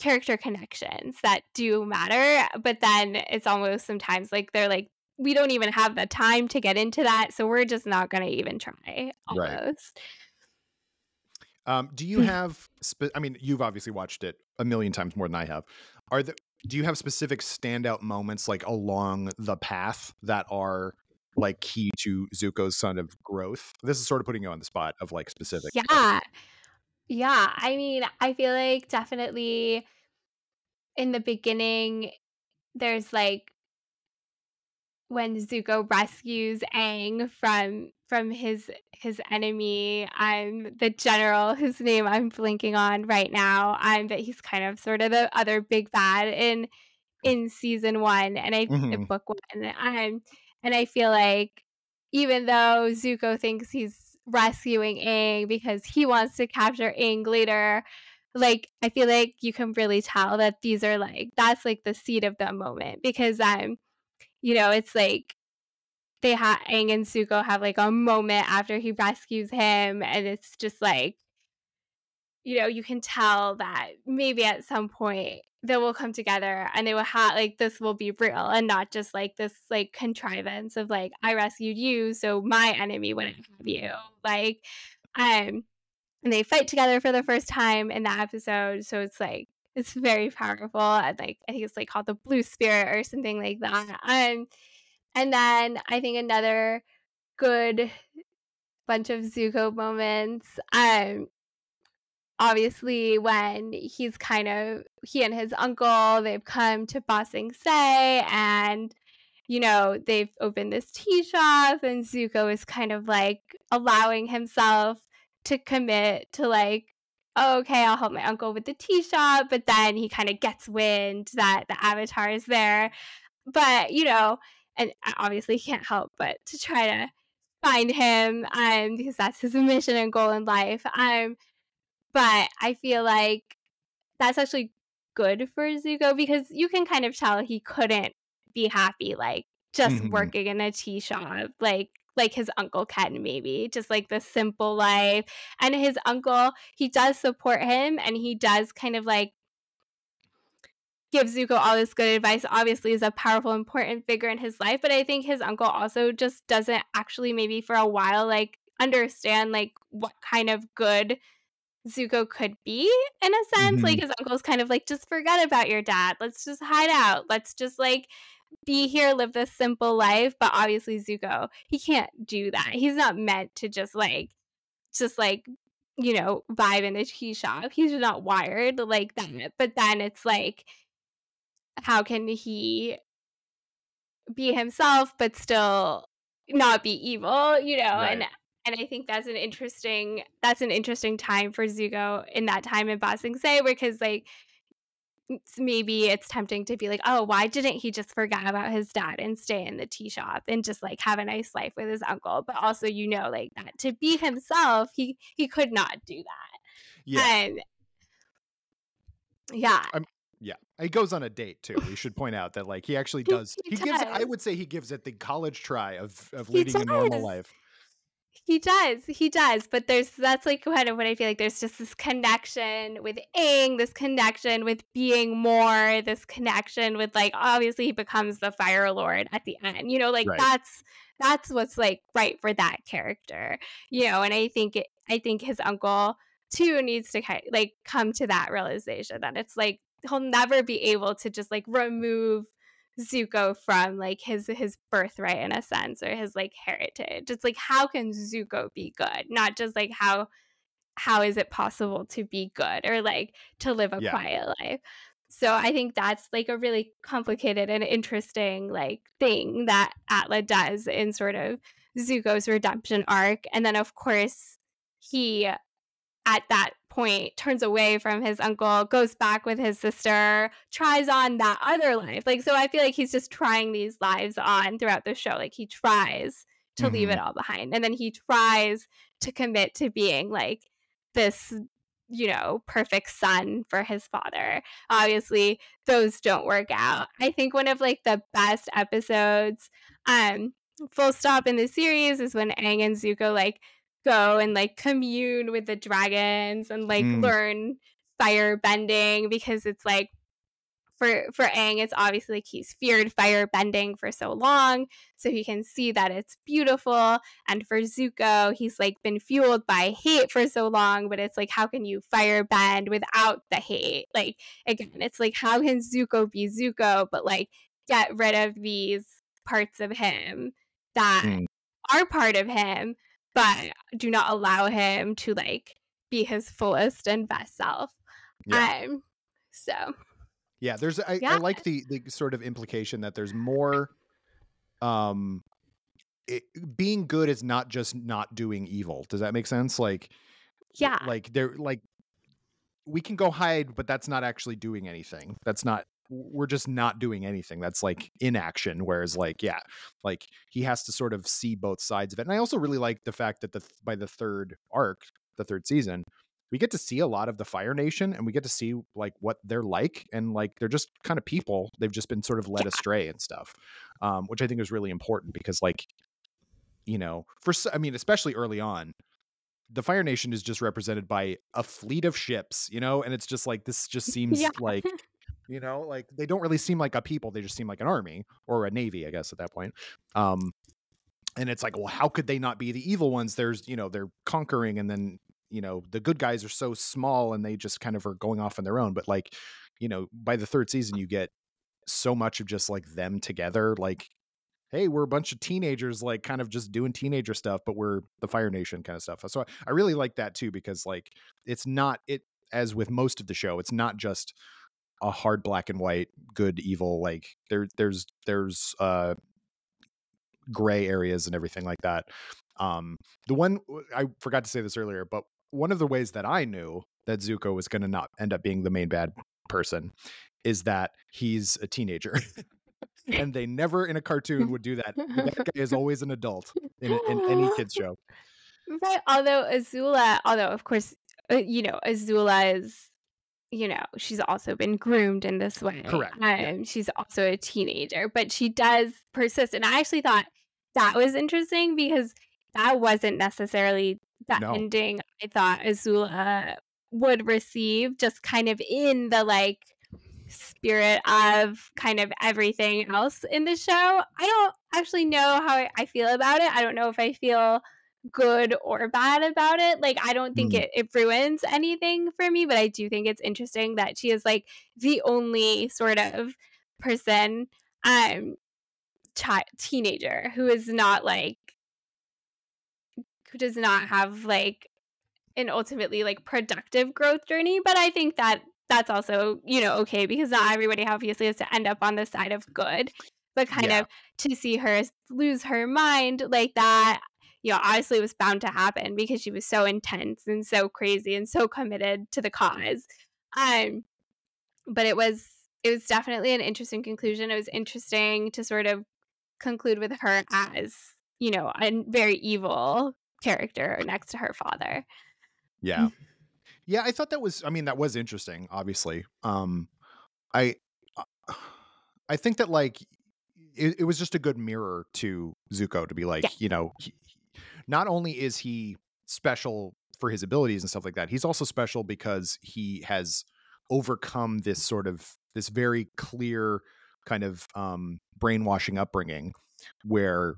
character connections that do matter, but then it's almost sometimes like they're like we don't even have the time to get into that, so we're just not going to even try. Almost. Right. Um, do you have? Spe- I mean, you've obviously watched it a million times more than I have. Are the do you have specific standout moments like along the path that are like key to Zuko's son of growth? This is sort of putting you on the spot of like specific. Yeah. Yeah. I mean, I feel like definitely in the beginning, there's like when Zuko rescues Aang from from his his enemy. I'm the general whose name I'm blinking on right now. I'm that he's kind of sort of the other big bad in in season one and I mm-hmm. in book one. Um, and I feel like even though Zuko thinks he's rescuing Aang because he wants to capture Aang later, like I feel like you can really tell that these are like that's like the seed of the moment because um you know it's like they have Aang and Zuko have like a moment after he rescues him and it's just like you know you can tell that maybe at some point they will come together and they will have like this will be real and not just like this like contrivance of like I rescued you so my enemy wouldn't have you. Like um and they fight together for the first time in that episode so it's like it's very powerful and like I think it's like called the blue spirit or something like that um and then I think another good bunch of Zuko moments um obviously when he's kind of he and his uncle they've come to Ba Sing Se and you know they've opened this tea shop and Zuko is kind of like allowing himself to commit to like oh, okay I'll help my uncle with the tea shop but then he kind of gets wind that the avatar is there but you know and obviously he can't help but to try to find him um because that's his mission and goal in life um but I feel like that's actually good for Zuko because you can kind of tell he couldn't be happy like just mm-hmm. working in a tea shop like like his uncle Ken maybe just like the simple life and his uncle he does support him and he does kind of like give Zuko all this good advice obviously is a powerful important figure in his life but I think his uncle also just doesn't actually maybe for a while like understand like what kind of good Zuko could be in a sense. Mm-hmm. Like his uncle's kind of like, just forget about your dad. Let's just hide out. Let's just like be here, live this simple life. But obviously, Zuko, he can't do that. He's not meant to just like, just like, you know, vibe in a tea shop. He's not wired like that. But then it's like, how can he be himself but still not be evil, you know? Right. And and I think that's an interesting that's an interesting time for Zuko in that time in Ba Sing Se because like maybe it's tempting to be like, oh, why didn't he just forget about his dad and stay in the tea shop and just like have a nice life with his uncle? But also, you know, like that to be himself, he he could not do that. Yeah. And yeah. I'm, yeah, he goes on a date too. We should point out that like he actually does. he, he does. gives. I would say he gives it the college try of of leading a normal life. He does. He does. But there's that's like kind of what I feel like there's just this connection with Aang, this connection with being more, this connection with like obviously he becomes the Fire Lord at the end. You know, like right. that's that's what's like right for that character. You know, and I think it I think his uncle too needs to like come to that realization that it's like he'll never be able to just like remove Zuko from like his his birthright in a sense or his like heritage. It's like how can Zuko be good? Not just like how how is it possible to be good or like to live a yeah. quiet life. So I think that's like a really complicated and interesting like thing that Atla does in sort of Zuko's redemption arc. And then of course he at that point turns away from his uncle, goes back with his sister, tries on that other life. Like, so I feel like he's just trying these lives on throughout the show. Like, he tries to mm-hmm. leave it all behind. And then he tries to commit to being like this, you know, perfect son for his father. Obviously, those don't work out. I think one of like the best episodes, um, full stop in the series is when Aang and Zuko like go and like commune with the dragons and like mm. learn fire bending because it's like for for Aang, it's obviously like he's feared fire bending for so long, so he can see that it's beautiful. And for Zuko, he's like been fueled by hate for so long, but it's like how can you fire bend without the hate? Like again, it's like how can Zuko be Zuko, but like get rid of these parts of him that Mm. are part of him, but do not allow him to like be his fullest and best self. Yeah. Um, so Yeah, there's I, I like the the sort of implication that there's more um it, being good is not just not doing evil. Does that make sense? Like yeah, like they're like we can go hide, but that's not actually doing anything. That's not we're just not doing anything. That's like inaction. Whereas like, yeah, like he has to sort of see both sides of it. And I also really like the fact that the by the third arc, the third season, we get to see a lot of the Fire Nation and we get to see like what they're like and like they're just kind of people. They've just been sort of led astray and stuff. Um, which I think is really important because like, you know, for i mean, especially early on, the Fire Nation is just represented by a fleet of ships, you know, and it's just like this just seems Yeah. like you know, like they don't really seem like a people, they just seem like an army or a navy, I guess at that point. Um and it's like, well, how could they not be the evil ones? There's, you know, they're conquering and then, you know, the good guys are so small and they just kind of are going off on their own, but like, you know, by the third season you get so much of just like them together like hey, we're a bunch of teenagers, like kind of just doing teenager stuff, but we're the Fire Nation kind of stuff. So I, I really like that too, because like it's not it as with most of the show, it's not just a hard black and white, good, evil, like there there's there's uh gray areas and everything like that. Um the one I forgot to say this earlier, but one of the ways that I knew that Zuko was gonna not end up being the main bad person is that he's a teenager. and they never in a cartoon would do that. That guy is always an adult in, in any kids show. Right. Although Azula, although of course, uh, you know, Azula is, you know, she's also been groomed in this way. Correct, Um, yeah. She's also a teenager, but she does persist. And I actually thought that was interesting because that wasn't necessarily the No. ending I thought Azula would receive, just kind of in the like spirit of kind of everything else in the show. I don't actually know how I- I feel about it. I don't know if I feel good or bad about it. Like I don't think Mm. it, it ruins anything for me, but I do think it's interesting that she is like the only sort of person um chi- teenager who is not like who does not have like an ultimately like productive growth journey, but I think that that's also, you know, okay because not everybody obviously has to end up on the side of good. But kind Yeah. of to see her lose her mind like that, you know, obviously it was bound to happen because she was so intense and so crazy and so committed to the cause. Um but it was it was definitely an interesting conclusion. It was interesting to sort of conclude with her as, you know, a very evil character next to her father. Yeah. Yeah, I thought that was I mean that was interesting, obviously. Um I uh, I think that like it, it was just a good mirror to Zuko to be like, Yeah. you know, he, not only is he special for his abilities and stuff like that, he's also special because he has overcome this sort of this very clear kind of um brainwashing upbringing where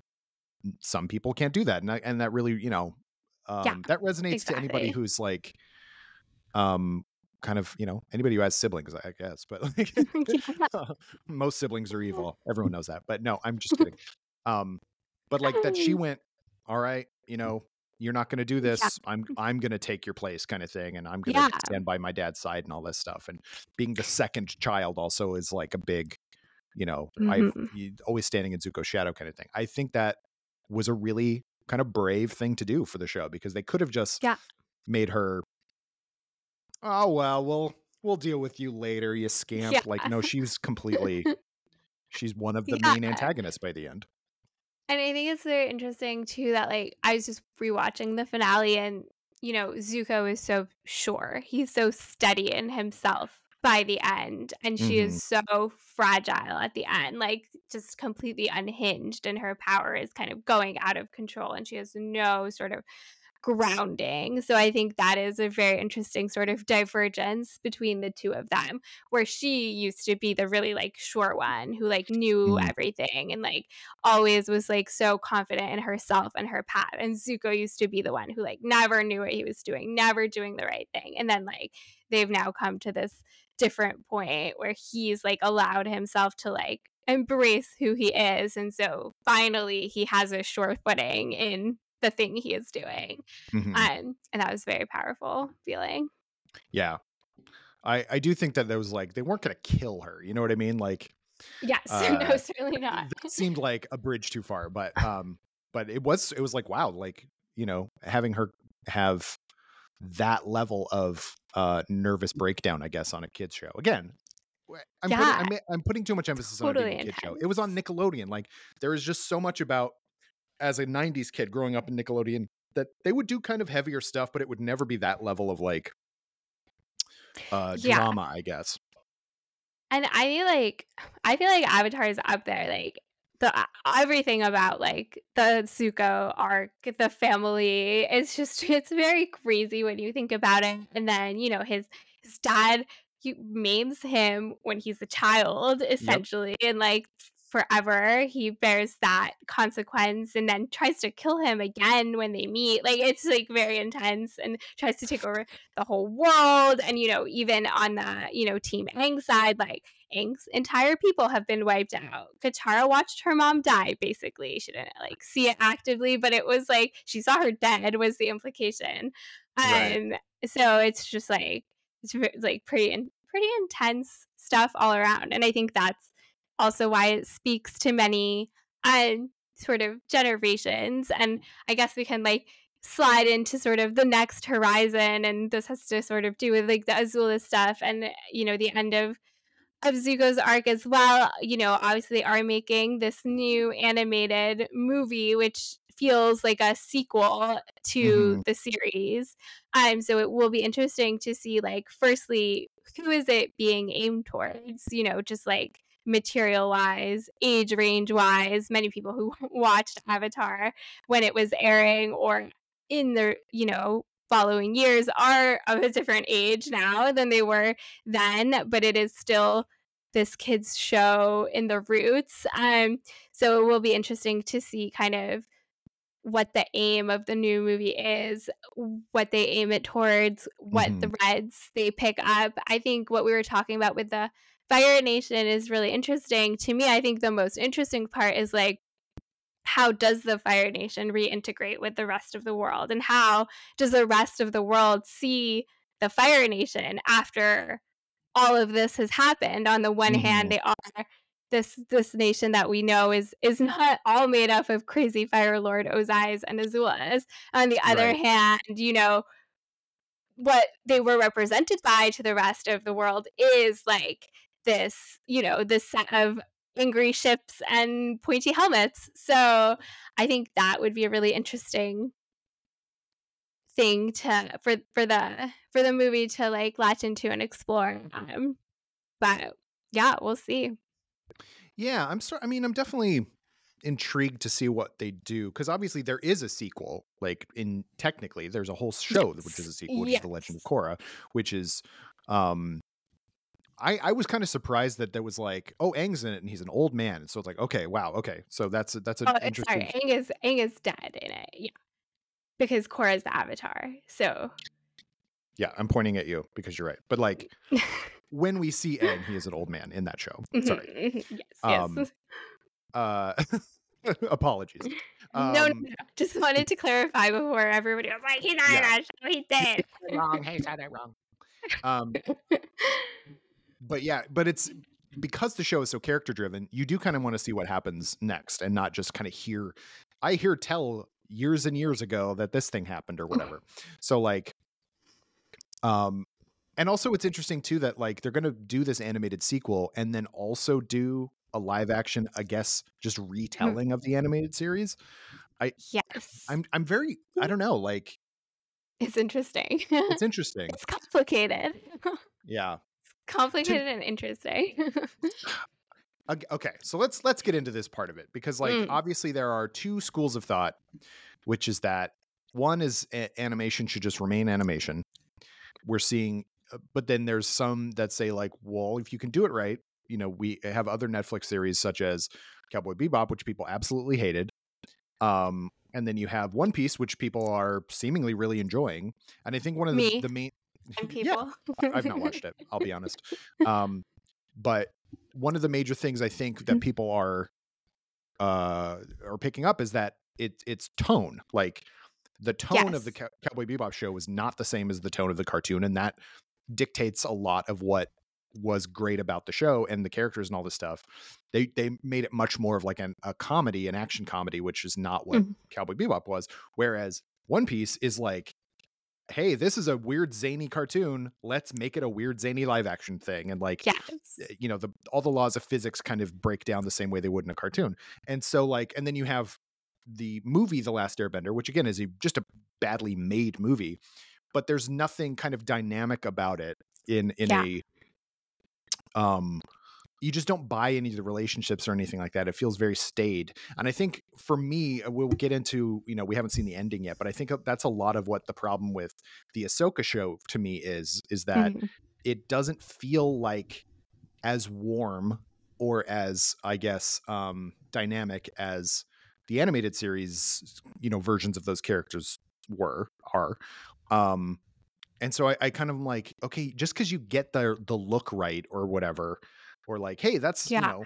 some people can't do that and I, and that really, you know, um Yeah, that resonates to anybody who's like um kind of, you know, anybody who has siblings, I guess, but like most siblings are evil. Everyone knows that. But no, I'm just kidding. Um but like that she went, "All right, you know, you're not going to do this. I'm I'm going to take your place kind of thing and I'm going to Yeah. stand by my dad's side and all this stuff." And being the second child also is like a big, you know, I Mhm. you- always standing in Zuko's shadow kind of thing. I think that was a really kind of brave thing to do for the show because they could have just Yeah. made her oh well we'll we'll deal with you later you scamp Yeah. like no she's completely she's one of the Yeah. main antagonists by the end And I think it's very interesting too that like I was just rewatching the finale and you know Zuko is so sure he's so steady in himself by the end and she is mm-hmm. so fragile at the end like just completely unhinged and her power is kind of going out of control and she has no sort of grounding so i think that is a very interesting sort of divergence between the two of them where she used to be the really like sure one who like knew Mm. everything and like always was like so confident in herself and her path. And Zuko used to be the one who like never knew what he was doing, never doing the right thing. And then like they've now come to this different point where he's like allowed himself to like embrace who he is. And so finally he has a sure footing in the thing he is doing. Mm-hmm. Um, and that was very powerful feeling. Yeah. I, I do think that there was like they weren't gonna kill her, you know what I mean? Like Yes, uh, no, certainly not. that seemed like a bridge too far, but um but it was it was like wow, like, you know, having her have that level of uh nervous breakdown, I guess, on a kids show. Again, I'm, yeah. putting, I'm, I'm, putting too much emphasis totally on a kid show. It was on Nickelodeon. Like there is just so much about as a '90s kid growing up in Nickelodeon that they would do kind of heavier stuff, but it would never be that level of like uh yeah. drama, I guess. And I feel like I feel like Avatar is up there, like the everything about like the Zuko arc, the family. It's just it's very crazy when you think about it. And then you know his his dad he maims him when he's a child essentially yep. and like forever. He bears that consequence and then tries to kill him again when they meet. Like it's like very intense and tries to take over the whole world. And you know even on the you know team Aang side like Aang's entire people have been wiped out. Katara watched her mom die basically. She didn't like see it actively but it was like she saw her dead was the implication. Right. um so it's just like it's like pretty pretty intense stuff all around. And i think that's also why it speaks to many uh, sort of generations and i guess we can like slide into sort of the next horizon and this has to sort of do with like the azula stuff and you know the end of of Zuko's arc as well. You know, obviously they are making this new animated movie, which feels like a sequel to mm-hmm. the series. Um, so it will be interesting to see, like, firstly, who is it being aimed towards? You know, just like material wise, age range wise, many people who watched Avatar when it was airing or in the, you know, following years are of a different age now than they were then, but it is still this kids show in the roots. Um, so it will be interesting to see kind of what the aim of the new movie is, what they aim it towards, what mm-hmm. threads they pick up. I think what we were talking about with the Fire Nation is really interesting. To me, I think the most interesting part is like, how does the Fire Nation reintegrate with the rest of the world? And how does the rest of the world see the Fire Nation after all of this has happened? On the one mm-hmm. hand, they are this this nation that we know is is not all made up of crazy Fire Lord Ozais and Azulas. On the other right. hand, you know, what they were represented by to the rest of the world is like this, you know, this set of angry ships and pointy helmets. So I think that would be a really interesting thing to for for the for the movie to like latch into and explore. Um, but yeah, we'll see. Yeah, I'm sorry. I mean, I'm definitely intrigued to see what they do because obviously there is a sequel. Like in technically, there's a whole show yes. which is a sequel, which yes. is the Legend of Korra, which is um I, I was kind of surprised that there was like, oh, Aang's in it and he's an old man. And so it's like, okay, wow, okay. So that's a, that's an oh, interesting. Sorry, Aang is Aang is dead in it, yeah, because Korra's the Avatar. So yeah, I'm pointing at you because you're right. But like when we see Aang, he is an old man in that show. Mm-hmm, Sorry. Mm-hmm, yes. Um, yes. Uh, apologies. Um, no, no, no, Just wanted to clarify before everybody was like, he's not yeah. in that show. He's dead. wrong. He said it wrong. Um, but yeah, but it's because the show is so character driven. You do kind of want to see what happens next, and not just kind of hear. I hear tell years and years ago that this thing happened or whatever. so like, um, and also it's interesting too that like they're gonna do this animated sequel and then also do a live action, I guess, just mm. retelling of the animated series. I yes, I'm I'm very I don't know like it's interesting. It's interesting. it's complicated. yeah, complicated to, and interesting. okay, so let's let's get into this part of it because like mm. obviously there are two schools of thought, which is that one is a- animation should just remain animation. We're seeing uh, but then there's some that say like, well, if you can do it right, you know, we have other Netflix series such as Cowboy Bebop, which people absolutely hated. Um, and then you have One Piece, which people are seemingly really enjoying. And I think one of the, the main and people. yeah, I've not watched it. I'll be honest. Um, but one of the major things I think that people are uh are picking up is that it it's tone. Like the tone of the Cow- Cowboy Bebop show was not the same as the tone of the cartoon, and that dictates a lot of what was great about the show and the characters and all this stuff. They they made it much more of like an, a comedy, an action comedy, which is not what Mhm. Cowboy Bebop was. Whereas One Piece is like, hey, this is a weird zany cartoon. Let's make it a weird zany live action thing, and like Yes. uh, you know the all the laws of physics kind of break down the same way they would in a cartoon and so like and then you have the movie the last airbender which again is a, just a badly made movie but there's nothing kind of dynamic about it in in Yeah. a um you just don't buy any of the relationships or anything like that it feels very staid and i think for me uh, we'll get into you know we haven't seen the ending yet but i think uh, that's a lot of what the problem with the ahsoka show to me is is that Mhm. it doesn't feel like as warm or as I guess um dynamic as the animated series you know versions of those characters were are um and so I, I kind of am like okay just because you get the the look right or whatever or like hey that's Yeah. you know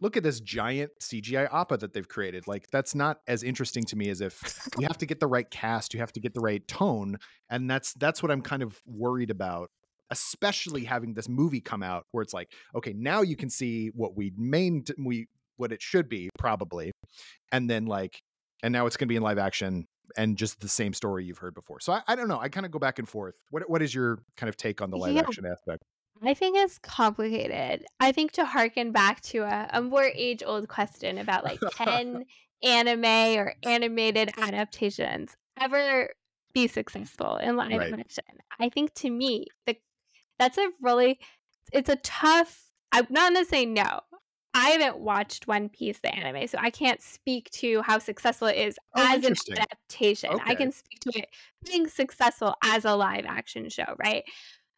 look at this giant cgi appa that they've created like that's not as interesting to me as if you have to get the right cast you have to get the right tone and that's that's what i'm kind of worried about especially having this movie come out where it's like okay now you can see what we main we what it should be probably and then like and now it's going to be in live action and just the same story you've heard before so i, I don't know i kind of go back and forth what what is your kind of take on the live Yeah. action aspect I think it's complicated. I think to harken back to a, a more age old question about like can anime or animated adaptations ever be successful in live Right. action? I think to me, the that's a really it's a tough I'm not gonna say no. I haven't watched One Piece the anime, so I can't speak to how successful it is Oh, as an adaptation. I can speak to it being successful as a live action show, right?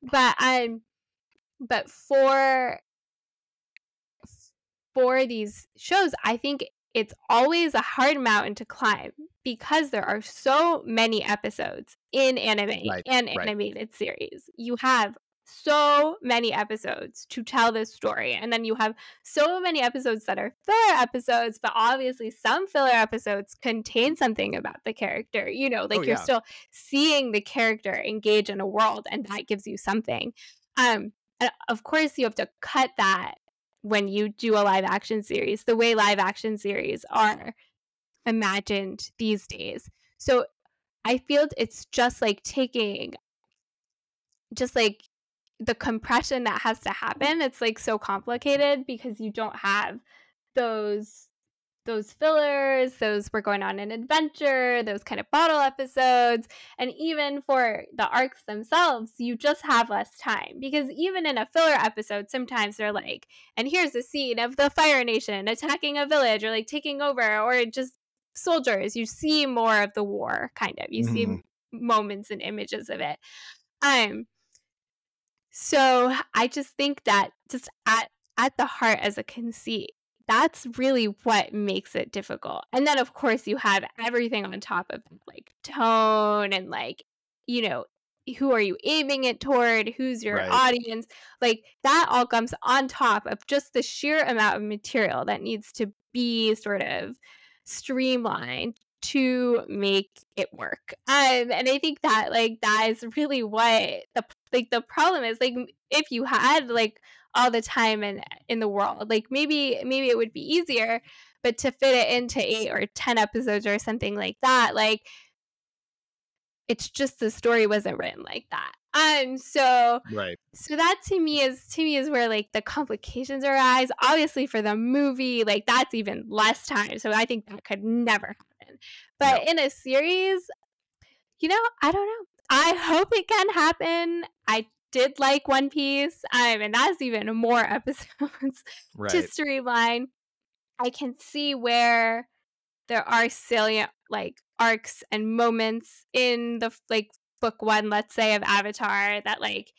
But um but for for these shows i think it's always a hard mountain to climb because there are so many episodes in anime Right, and right. animated series you have so many episodes to tell this story and then you have so many episodes that are filler episodes but obviously some filler episodes contain something about the character you know like Oh, you're yeah. still seeing the character engage in a world and that gives you something um and of course you have to cut that when you do a live action series the way live action series are imagined these days. So i feel it's just like taking just like the compression that has to happen it's like so complicated because you don't have those those fillers those we're going on an adventure those kind of bottle episodes. And even for the arcs themselves you just have less time because even in a filler episode sometimes they're like and here's a scene of the fire nation attacking a village or like taking over or just soldiers. You see more of the war kind of. You see Mhm. moments and images of it. Um so i just think that just at at the heart as a conceit that's really what makes it difficult. And then of course you have everything on top of like tone and like you know who are you aiming it toward? Who's your Right. audience? Like that all comes on top of just the sheer amount of material that needs to be sort of streamlined to make it work. Um and i think that like that is really what the like the problem is like if you had like all the time in in the world like maybe maybe it would be easier but to fit it into eight or ten episodes or something like that like it's just the story wasn't written like that. Um so right. so that to me is to me is where like the complications arise. Obviously for the movie like that's even less time so i think that could never happen. But in a series you know i don't know i hope it can happen. I did like one piece um and that's even more episodes right. to streamline. I can see where there are salient like arcs and moments in the like book one let's say of avatar that like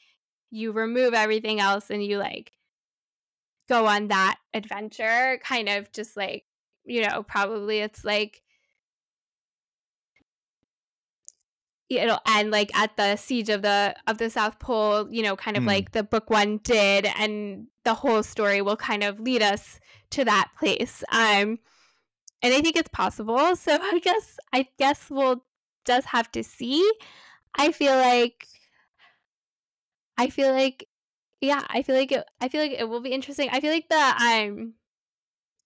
you remove everything else and you like go on that adventure kind of just like you know probably it's like it'll end like at the siege of the of the South Pole, you know, kind of Hmm. like the book one did, and the whole story will kind of lead us to that place. Um, and I think it's possible. So I guess I guess we'll just have to see. I feel like I feel like yeah, I feel like it I feel like it will be interesting. I feel like the um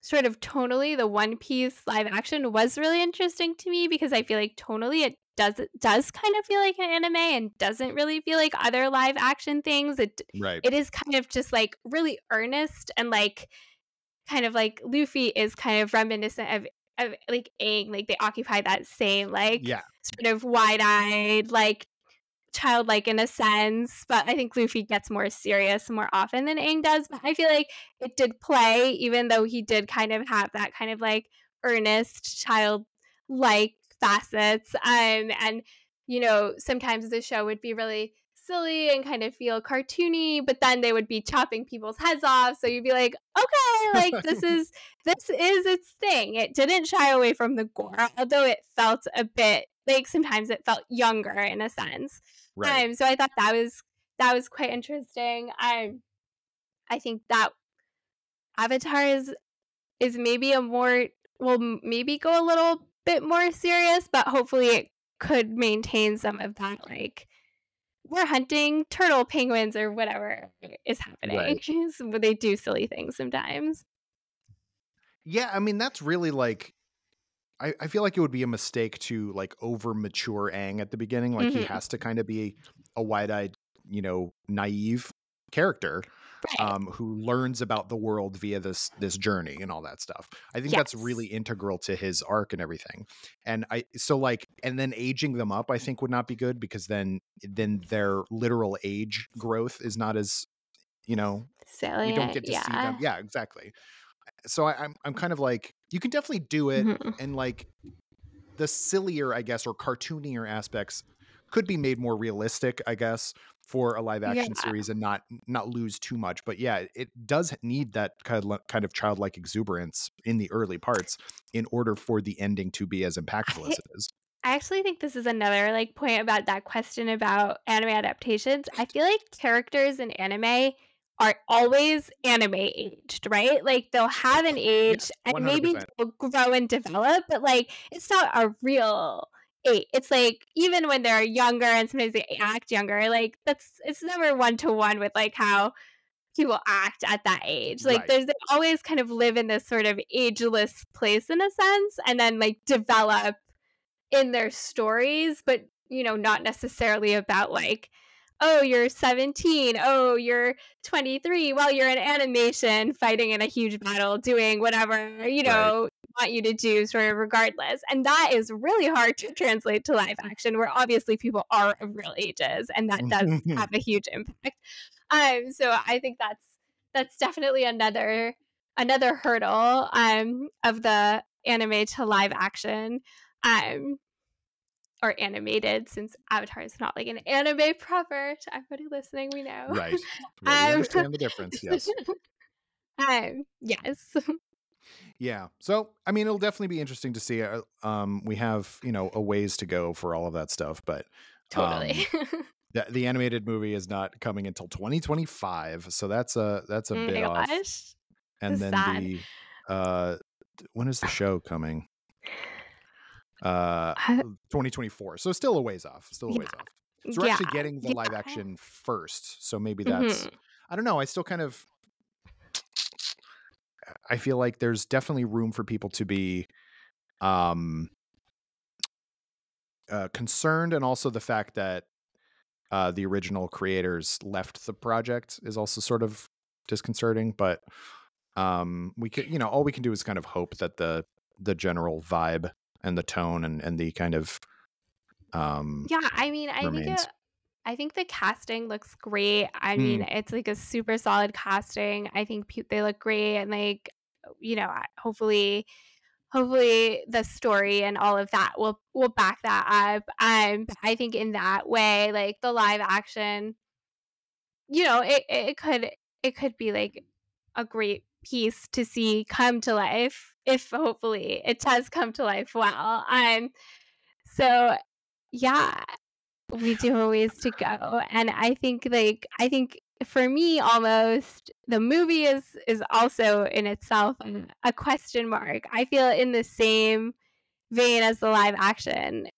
sort of tonally the One Piece live action was really interesting to me because I feel like tonally it does does kind of feel like an anime and doesn't really feel like other live action things. It Right. it is kind of just like really earnest and like kind of like Luffy is kind of reminiscent of of like Aang, like they occupy that same like yeah. sort of wide eyed, like childlike in a sense. But I think Luffy gets more serious more often than Aang does. But I feel like it did play, even though he did kind of have that kind of like earnest childlike facets. Um, and you know, sometimes the show would be really silly and kind of feel cartoony, but then they would be chopping people's heads off. So you'd be like, okay, like this is this is its thing. It didn't shy away from the gore, although it felt a bit like sometimes it felt younger in a sense. Right. Um, so I thought that was that was quite interesting. Um, I think that Avatar is is maybe a more will maybe go a little bit more serious, but hopefully it could maintain some of that like we're hunting turtle penguins or whatever is happening. Right. So they do silly things sometimes. Yeah, I mean that's really like I, I feel like it would be a mistake to like over mature Aang at the beginning. Like he Mhm. has to kind of be a wide eyed, you know, naive character Right. um, who learns about the world via this this journey and all that stuff. I think that's really integral to his arc and everything. And I so like and then aging them up I think would not be good because then then their literal age growth is not as you know silly. we don't get to yeah. see them. Yeah, exactly. So I, I'm I'm kind of like you can definitely do it, Mhm. and like the sillier, I guess, or cartoonier aspects could be made more realistic, I guess, for a live action Yeah. series and not not lose too much. But yeah, it does need that kind of kind of childlike exuberance in the early parts in order for the ending to be as impactful as it is. I actually think this is another like point about that question about anime adaptations. I feel like characters in anime are always anime aged, right? Like they'll have an age and maybe they'll grow and develop, but like it's not a real age. It's like even when they're younger and sometimes they act younger, like that's it's never one to one with like how people act at that age. Like Right. there's they always kind of live in this sort of ageless place in a sense and then like develop in their stories, but you know, not necessarily about like, oh, you're 17, oh, you're 23, well, you're in animation fighting in a huge battle, doing whatever, you know, want you to do, sort of regardless. And that is really hard to translate to live action, where obviously people are of real ages, and that does have a huge impact. Um, so I think that's that's definitely another another hurdle um of the anime to live action um or animated since avatar is not like an anime proper to everybody listening we know Right. Right. We Um, understand the difference. Yes. um yes Yeah. So, I mean, it'll definitely be interesting to see. uh, Um, we have, you know, a ways to go for all of that stuff, but totally the, the animated movie is not coming until 2025. So that's a that's a Oh bit off. gosh. And then sad. the uh, when is the show coming? Uh, 2024. So still a ways off. Still a ways off. So we're actually getting the live action first. So maybe that's Mhm. I don't know. I still kind of I feel like there's definitely room for people to be um uh, concerned and also the fact that uh the original creators left the project is also sort of disconcerting but um we could you know all we can do is kind of hope that the the general vibe and the tone and and the kind of um yeah i mean i think it, i think the casting looks great. I mean Mm. it's like a super solid casting. I think pe- they look great and like you know hopefully hopefully the story and all of that will will back that up. Um i think in that way like the live action you know it, it could it could be like a great piece to see come to life if hopefully it does come to life well. Um so yeah we do have ways to go. And I think like I think for me almost the movie is is also in itself a question mark. I feel in the same vein as the live action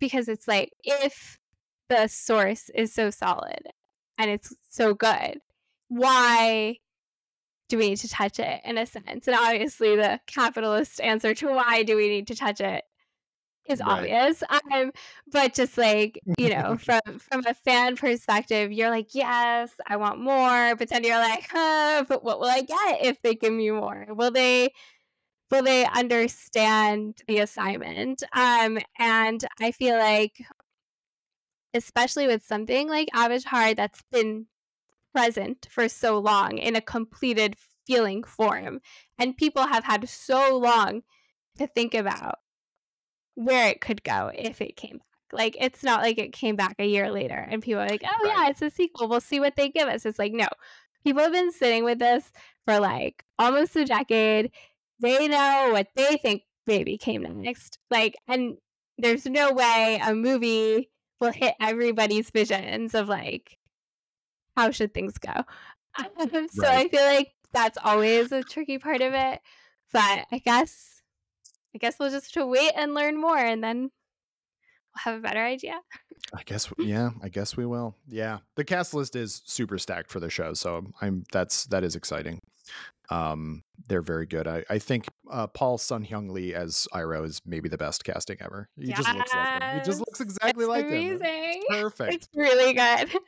because it's like if the source is so solid and it's so good, why do we need to touch it in a sense? And obviously, the capitalist answer to why do we need to touch it is right. obvious. Um, but just like you know, from from a fan perspective, you're like, yes, I want more. But then you're like, huh, but what will I get if they give me more? Will they? Will they understand the assignment? Um, and I feel like, especially with something like Avatar that's been present for so long in a completed feeling form. And people have had so long to think about where it could go if it came back. Like it's not like it came back a year later and people are like, "Oh right. yeah, it's a sequel. We'll see what they give us." It's like, "No. People have been sitting with this for like almost a decade. They know what they think maybe came next. Like and there's no way a movie will hit everybody's visions of like how should things go. Um, so right. I feel like that's always a tricky part of it. But I guess I guess we'll just to wait and learn more and then we'll have a better idea. I guess yeah, I guess we will. Yeah. The cast list is super stacked for the show, so I'm that's that is exciting. Um they're very good. I, I think uh, Paul Sun Hyung Lee as Iroh is maybe the best casting ever. He yes. just looks like him. He just looks exactly it's like amazing. him. It's perfect. It's really good.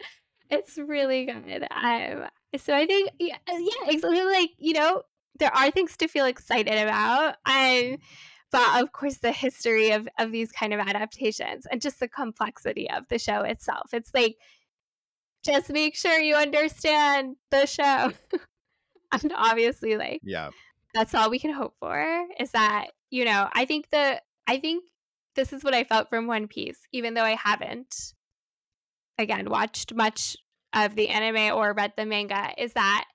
It's really good. Um, so I think, yeah, yeah, exactly. Like you know, there are things to feel excited about. Um, but of course, the history of of these kind of adaptations and just the complexity of the show itself. It's like just make sure you understand the show. and obviously, like yeah, that's all we can hope for. Is that you know? I think the I think this is what I felt from One Piece, even though I haven't again watched much of the anime or read the manga is that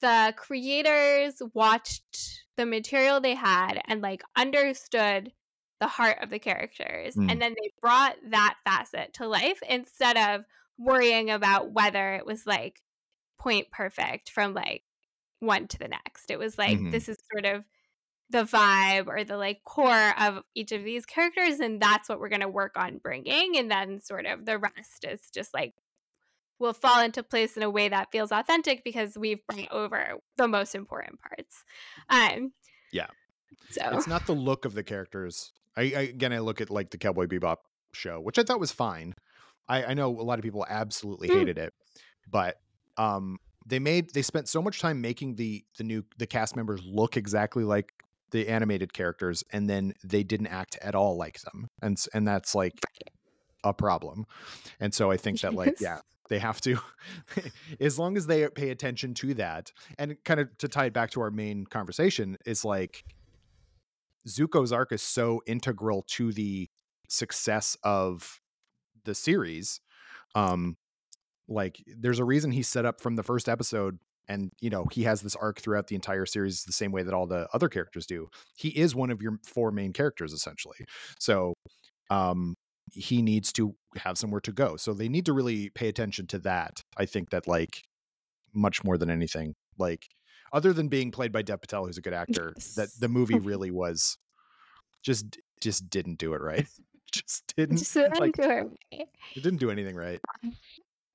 the creators watched the material they had and like understood the heart of the characters mm. and then they brought that facet to life instead of worrying about whether it was like point perfect from like one to the next it was like mm-hmm. this is sort of the vibe or the like core of each of these characters and that's what we're going to work on bringing and then sort of the rest is just like will fall into place in a way that feels authentic because we've brought over the most important parts. Um yeah. so it's not the look of the characters. I, I again i look at like the cowboy bebop show which i thought was fine. I i know a lot of people absolutely mm. hated it but um they made they spent so much time making the the new the cast members look exactly like the animated characters and then they didn't act at all like them and and that's like a problem. And so i think that like yeah they have to as long as they pay attention to that and kind of to tie it back to our main conversation is like zuko's arc is so integral to the success of the series um like there's a reason he's set up from the first episode and you know he has this arc throughout the entire series the same way that all the other characters do. He is one of your four main characters essentially. So um he needs to have somewhere to go so they need to really pay attention to that i think that like much more than anything like other than being played by Dev Patel who's a good actor yes. that the movie really was just just didn't do it right just didn't just didn't like, do it right. it didn't do anything right uh,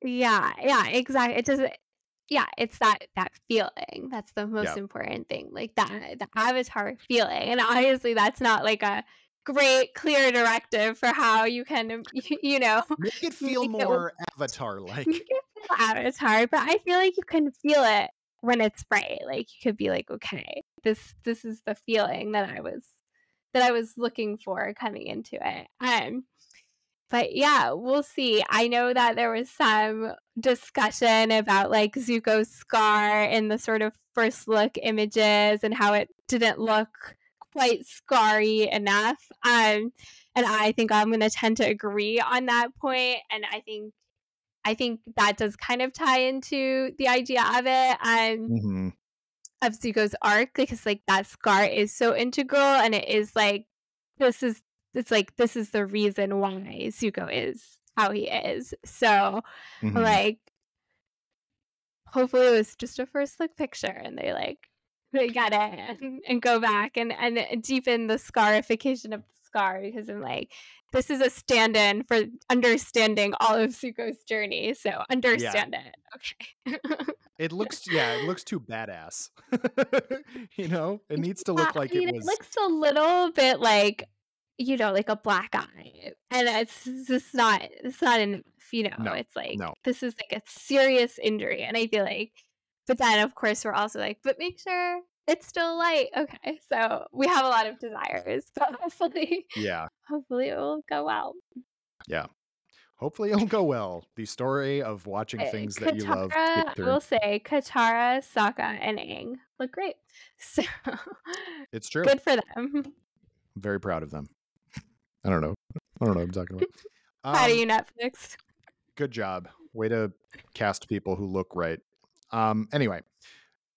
yeah yeah exactly it doesn't yeah, it's that that feeling. That's the most important thing. Like that the avatar feeling. And obviously that's not like a great clear directive for how you can you know make it feel make more avatar like avatar but i feel like you can feel it when it's right like you could be like okay this this is the feeling that i was that i was looking for coming into it um but yeah, we'll see. I know that there was some discussion about like Zuko's scar in the sort of first look images and how it didn't look quite scarry enough. Um, and I think I'm going to tend to agree on that point. And I think I think that does kind of tie into the idea of it. Um, mm-hmm. of Zuko's arc because like that scar is so integral and it is like this is it's like this is the reason why Zuko is how he is. So mm-hmm. like hopefully it was just a first look picture and they like they get it and, and go back and and deepen the scarification of the scar because I'm like this is a stand-in for understanding all of Zuko's journey. So understand yeah. it. Okay. it looks yeah, it looks too badass. you know, it needs to look like I mean, it was. It looks a little bit like you know, like a black eye, and it's just not. It's not enough. You know, no, it's like no. this is like a serious injury, and I feel like. But then, of course, we're also like, but make sure it's still light. Okay, so we have a lot of desires, but hopefully, yeah, hopefully it will go well. Yeah, hopefully it'll go well. The story of watching eh, things Katara, that you love. I will say Katara, Sokka, and Aang look great. So it's true. Good for them. I'm very proud of them. I don't know. I don't know what I'm talking about. Um, How do you Netflix? Good job. Way to cast people who look right. Um, anyway,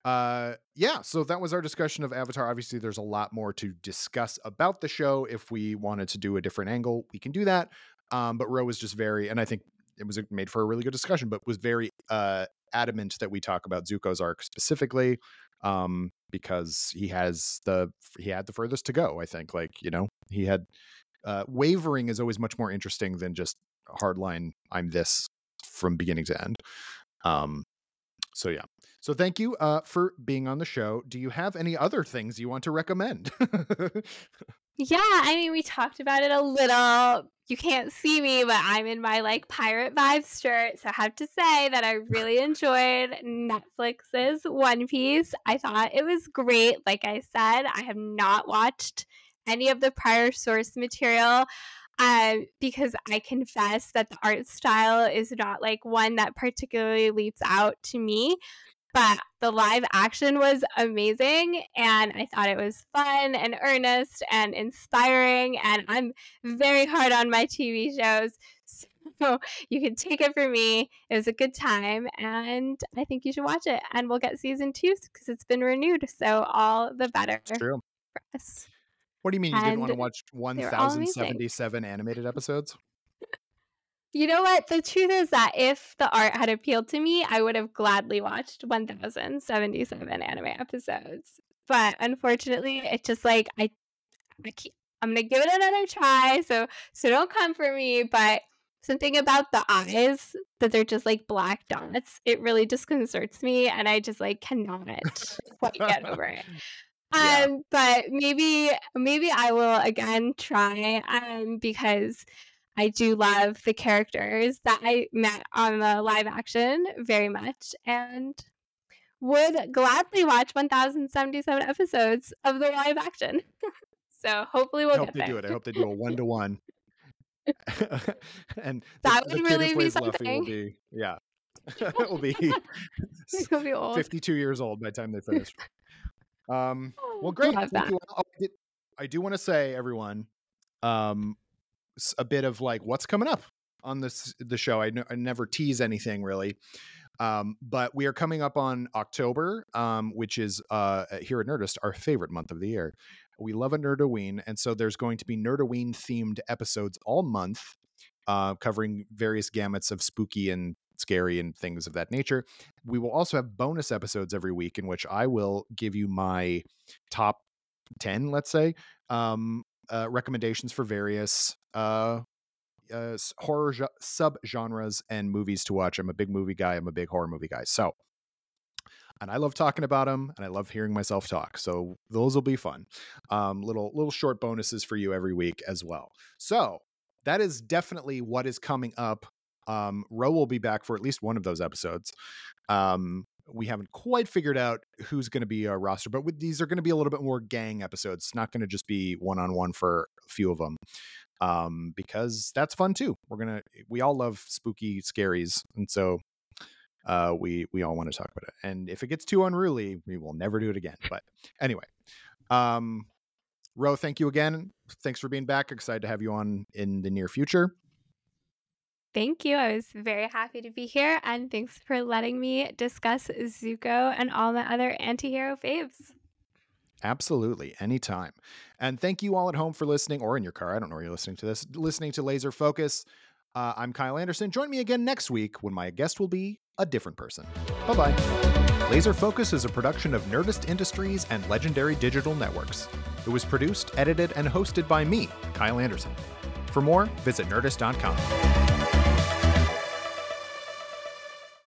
uh, yeah, so that was our discussion of Avatar. Obviously, there's a lot more to discuss about the show. If we wanted to do a different angle, we can do that. Um, but Ro was just very, and I think it was made for a really good discussion, but was very uh, adamant that we talk about Zuko's arc specifically um, because he has the he had the furthest to go. I think, like you know, he had uh, wavering is always much more interesting than just hardline. I'm this from beginning to end. Um, so yeah. So thank you uh, for being on the show. Do you have any other things you want to recommend? yeah, I mean, we talked about it a little. You can't see me, but I'm in my like pirate vibes shirt. So I have to say that I really enjoyed Netflix's One Piece. I thought it was great. Like I said, I have not watched any of the prior source material um, because I confess that the art style is not like one that particularly leaps out to me. But the live action was amazing, and I thought it was fun and earnest and inspiring. And I'm very hard on my TV shows, so you can take it from me. It was a good time, and I think you should watch it. And we'll get season two because it's been renewed, so all the better for us. What do you mean you didn't want to watch 1077 animated episodes? You know what? The truth is that if the art had appealed to me, I would have gladly watched 1077 anime episodes. But unfortunately, it's just like I, I I'm gonna give it another try. So so don't come for me. But something about the eyes that they're just like black dots, it really disconcerts me, and I just like cannot quite get over it. Yeah. Um, but maybe maybe I will again try um because I do love the characters that I met on the live action very much and would gladly watch 1077 episodes of the live action. so hopefully we'll I hope get they there. do it. I hope they do a one to one. And that the, would the really be something. Be, yeah, it will be, be old. 52 years old by the time they finish. Um, well, great. Oh, I do want to say, everyone, um, a bit of like what's coming up on this the show. I, n- I never tease anything really. Um, but we are coming up on October, um, which is uh, here at Nerdist our favorite month of the year. We love a Nerdoween, and so there's going to be Nerdoween themed episodes all month, uh, covering various gamuts of spooky and scary and things of that nature. We will also have bonus episodes every week in which I will give you my top 10, let's say, um, uh, recommendations for various uh, uh, horror jo- sub genres and movies to watch. I'm a big movie guy. I'm a big horror movie guy. So, and I love talking about them, and I love hearing myself talk. So those will be fun. Um, little little short bonuses for you every week as well. So that is definitely what is coming up um, will be back for at least one of those episodes. Um, we haven't quite figured out who's going to be our roster, but with, these are going to be a little bit more gang episodes. It's not going to just be one on one for a few of them, um, because that's fun too. We're gonna we all love spooky scaries, and so uh, we we all want to talk about it. And if it gets too unruly, we will never do it again. But anyway, um, Ro, thank you again. Thanks for being back. Excited to have you on in the near future. Thank you. I was very happy to be here. And thanks for letting me discuss Zuko and all the other anti hero faves. Absolutely, anytime. And thank you all at home for listening or in your car. I don't know where you're listening to this. Listening to Laser Focus. Uh, I'm Kyle Anderson. Join me again next week when my guest will be a different person. Bye bye. Laser Focus is a production of Nerdist Industries and Legendary Digital Networks. It was produced, edited, and hosted by me, Kyle Anderson. For more, visit nerdist.com.